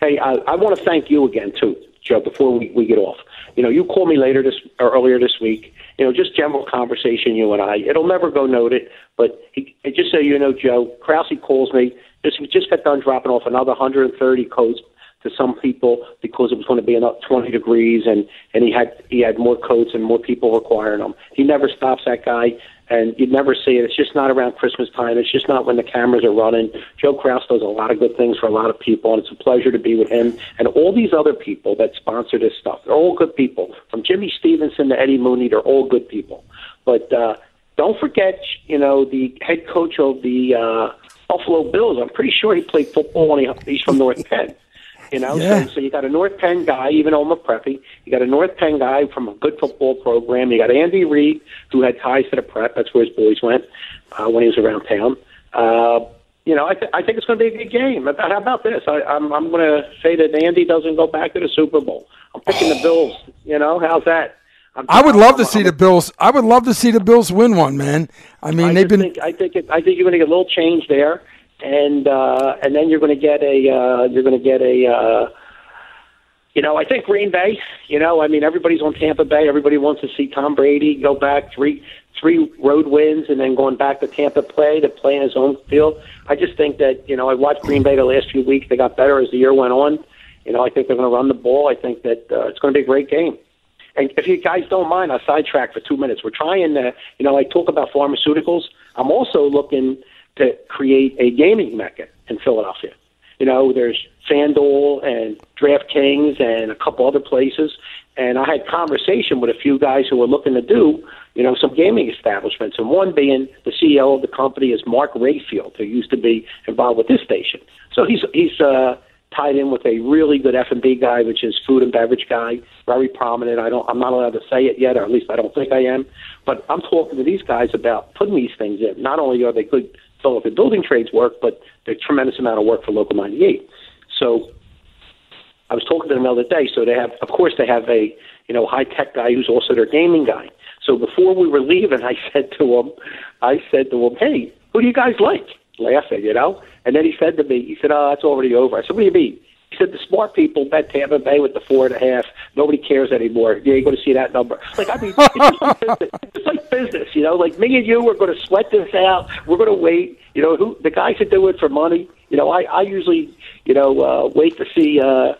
Hey, I, I want to thank you again too, Joe. Before we, we get off, you know, you called me later this or earlier this week. You know, just general conversation, you and I. It'll never go noted, but he, just so you know, Joe, Krause calls me. Just just got done dropping off another 130 coats to some people because it was going to be another 20 degrees, and and he had he had more coats and more people requiring them. He never stops that guy, and you'd never see it. It's just not around Christmas time. It's just not when the cameras are running. Joe Krause does a lot of good things for a lot of people, and it's a pleasure to be with him and all these other people that sponsor this stuff. They're all good people, from Jimmy Stevenson to Eddie Mooney. They're all good people, but. uh don't forget, you know, the head coach of the uh, Buffalo Bills. I'm pretty sure he played football when he, he's from North Penn. You know, Yeah. so, so you got a North Penn guy, even though I'm a preppy. You got a North Penn guy from a good football program. You got Andy Reid, who had ties to the prep. That's where his boys went uh, when he was around town. Uh, you know, I, th- I think it's going to be a good game. How about- this? I, I'm, I'm going to say that Andy doesn't go back to the Super Bowl. I'm picking the Bills. You know, how's that? I'm, I would love to see I'm- the Bills. I would love to see the Bills win one, man. I mean, I they've been Think, I think it, I think you're going to get a little change there, and uh, and then you're going to get a uh, you're going to get a. Uh, you know, I think Green Bay. You know, I mean, everybody's on Tampa Bay. Everybody wants to see Tom Brady go back three three road wins and then going back to Tampa play to play in his own field. I just think that you know I watched Green Bay the last few weeks. They got better as the year went on. You know, I think they're going to run the ball. I think that uh, it's going to be a great game. And if you guys don't mind, I'll sidetrack for two minutes. We're trying to, you know, I talk about pharmaceuticals. I'm also looking to create a gaming mecca in Philadelphia. You know, there's FanDuel and DraftKings and a couple other places. And I had conversation with a few guys who were looking to do, you know, some gaming establishments. And one being the CEO of the company is Marc Rayfield, who used to be involved with this station. So he's he's uh, tied in with a really good F and B guy, which is food and beverage guy, very prominent. I don't, I'm not allowed to say it yet, or at least I don't think I am. But I'm talking to these guys about putting these things in. Not only are they good Philadelphia building trades work, but they're a tremendous amount of work for Local 98. So I was talking to them the other day. So they have, of course, they have a you know high tech guy who's also their gaming guy. So before we were leaving, I said to him, I said to him, hey, who do you guys like? Laughing, you know. And then he said to me, he said, oh, that's already over. I said, what do you mean? He said, the smart people bet Tampa Bay with the four and a half. Nobody cares anymore. You ain't going to see that number. Like, I mean, it's just like business. It's like business, you know. Like me and you, we're going to sweat this out. We're going to wait. You know, who the guys that do it for money. You know, I I usually, you know, uh, wait to see. uh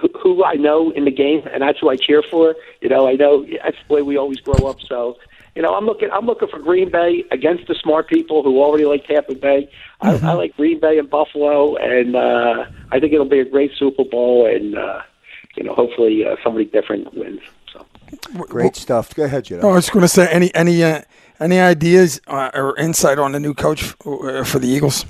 who, who I know in the game, and that's who I cheer for. You know, I know that's the way we always grow up. So, you know, I'm looking, I'm looking for Green Bay against the smart people who already like Tampa Bay. I, I like Green Bay and Buffalo, and uh, I think it'll be a great Super Bowl. And uh, you know, hopefully uh, somebody different wins. So great stuff. Go ahead, Jed. Oh, I was going to say any any uh, any ideas uh, or insight on the new coach uh, for the Eagles?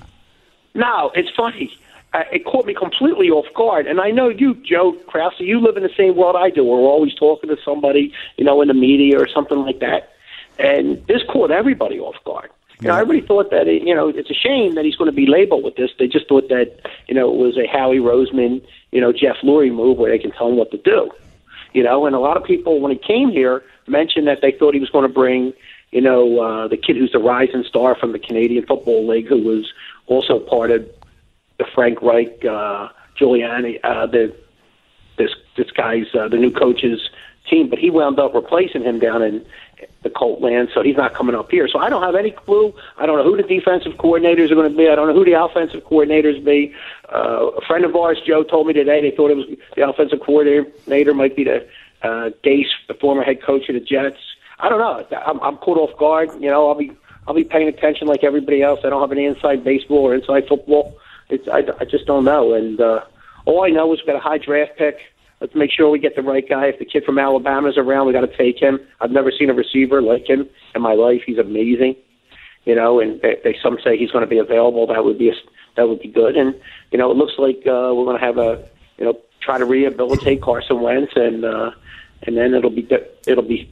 No, it's funny. Uh, it caught me completely off guard. And I know you, Joe Krause, you live in the same world I do. We're always talking to somebody, you know, in the media or something like that. And this caught everybody off guard. You know, everybody thought that it, you know it's a shame that he's going to be labeled with this. They just thought that you know it was a Howie Roseman, you know, Jeff Lurie move where they can tell him what to do. You know, and a lot of people when he came here mentioned that they thought he was going to bring, you know, uh, the kid who's the rising star from the Canadian Football League, who was also part of the Frank Reich, uh, Giuliani, uh, the this this guy's uh, the new coach's team, but he wound up replacing him down in the Colt land, so he's not coming up here. So I don't have any clue. I don't know who the defensive coordinators are going to be. I don't know who the offensive coordinators be. Uh, a friend of ours, Joe, told me today they thought it was the offensive coordinator might be the uh, Gase, the former head coach of the Jets. I don't know. I'm, I'm caught off guard. You know, I'll be I'll be paying attention like everybody else. I don't have any inside baseball or inside football. It's I, I just don't know. And uh, all I know is we've got a high draft pick. Let's make sure we get the right guy. If the kid from Alabama's around, we got to take him. I've never seen a receiver like him in my life. He's amazing. You know, and they, they some say he's going to be available. That would be a, that would be good. And you know, it looks like uh, we're going to have a you know try to rehabilitate Carson Wentz, and uh, and then it'll be di- it'll be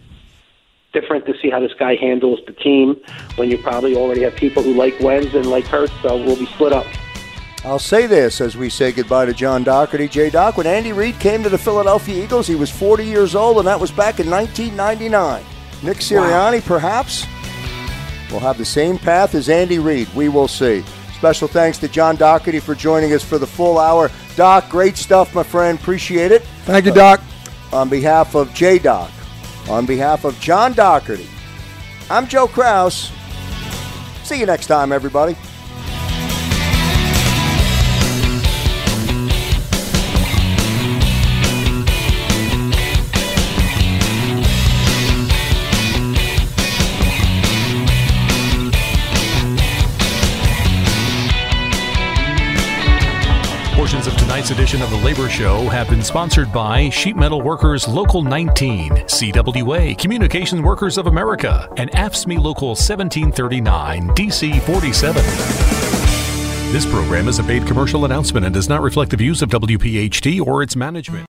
different to see how this guy handles the team when you probably already have people who like Wentz and like Hurts. So we'll be split up. I'll say this as we say goodbye to John Dougherty. J. Doc, when Andy Reid came to the Philadelphia Eagles, he was 40 years old, and that was back in 1999. Nick Sirianni, wow. perhaps, will have the same path as Andy Reid. We will see. Special thanks to John Dougherty for joining us for the full hour. Doc, great stuff, my friend. Appreciate it. Thank you, Doc. Uh, on behalf of J. Doc, on behalf of John Dougherty, I'm Joe Krause. See you next time, everybody. Tonight's edition of the Labor Show have been sponsored by Sheet Metal Workers Local 19, CWA Communications Workers of America, and AFSCME Local 1739, DC 47. This program is a paid commercial announcement and does not reflect the views of WPHT or its management.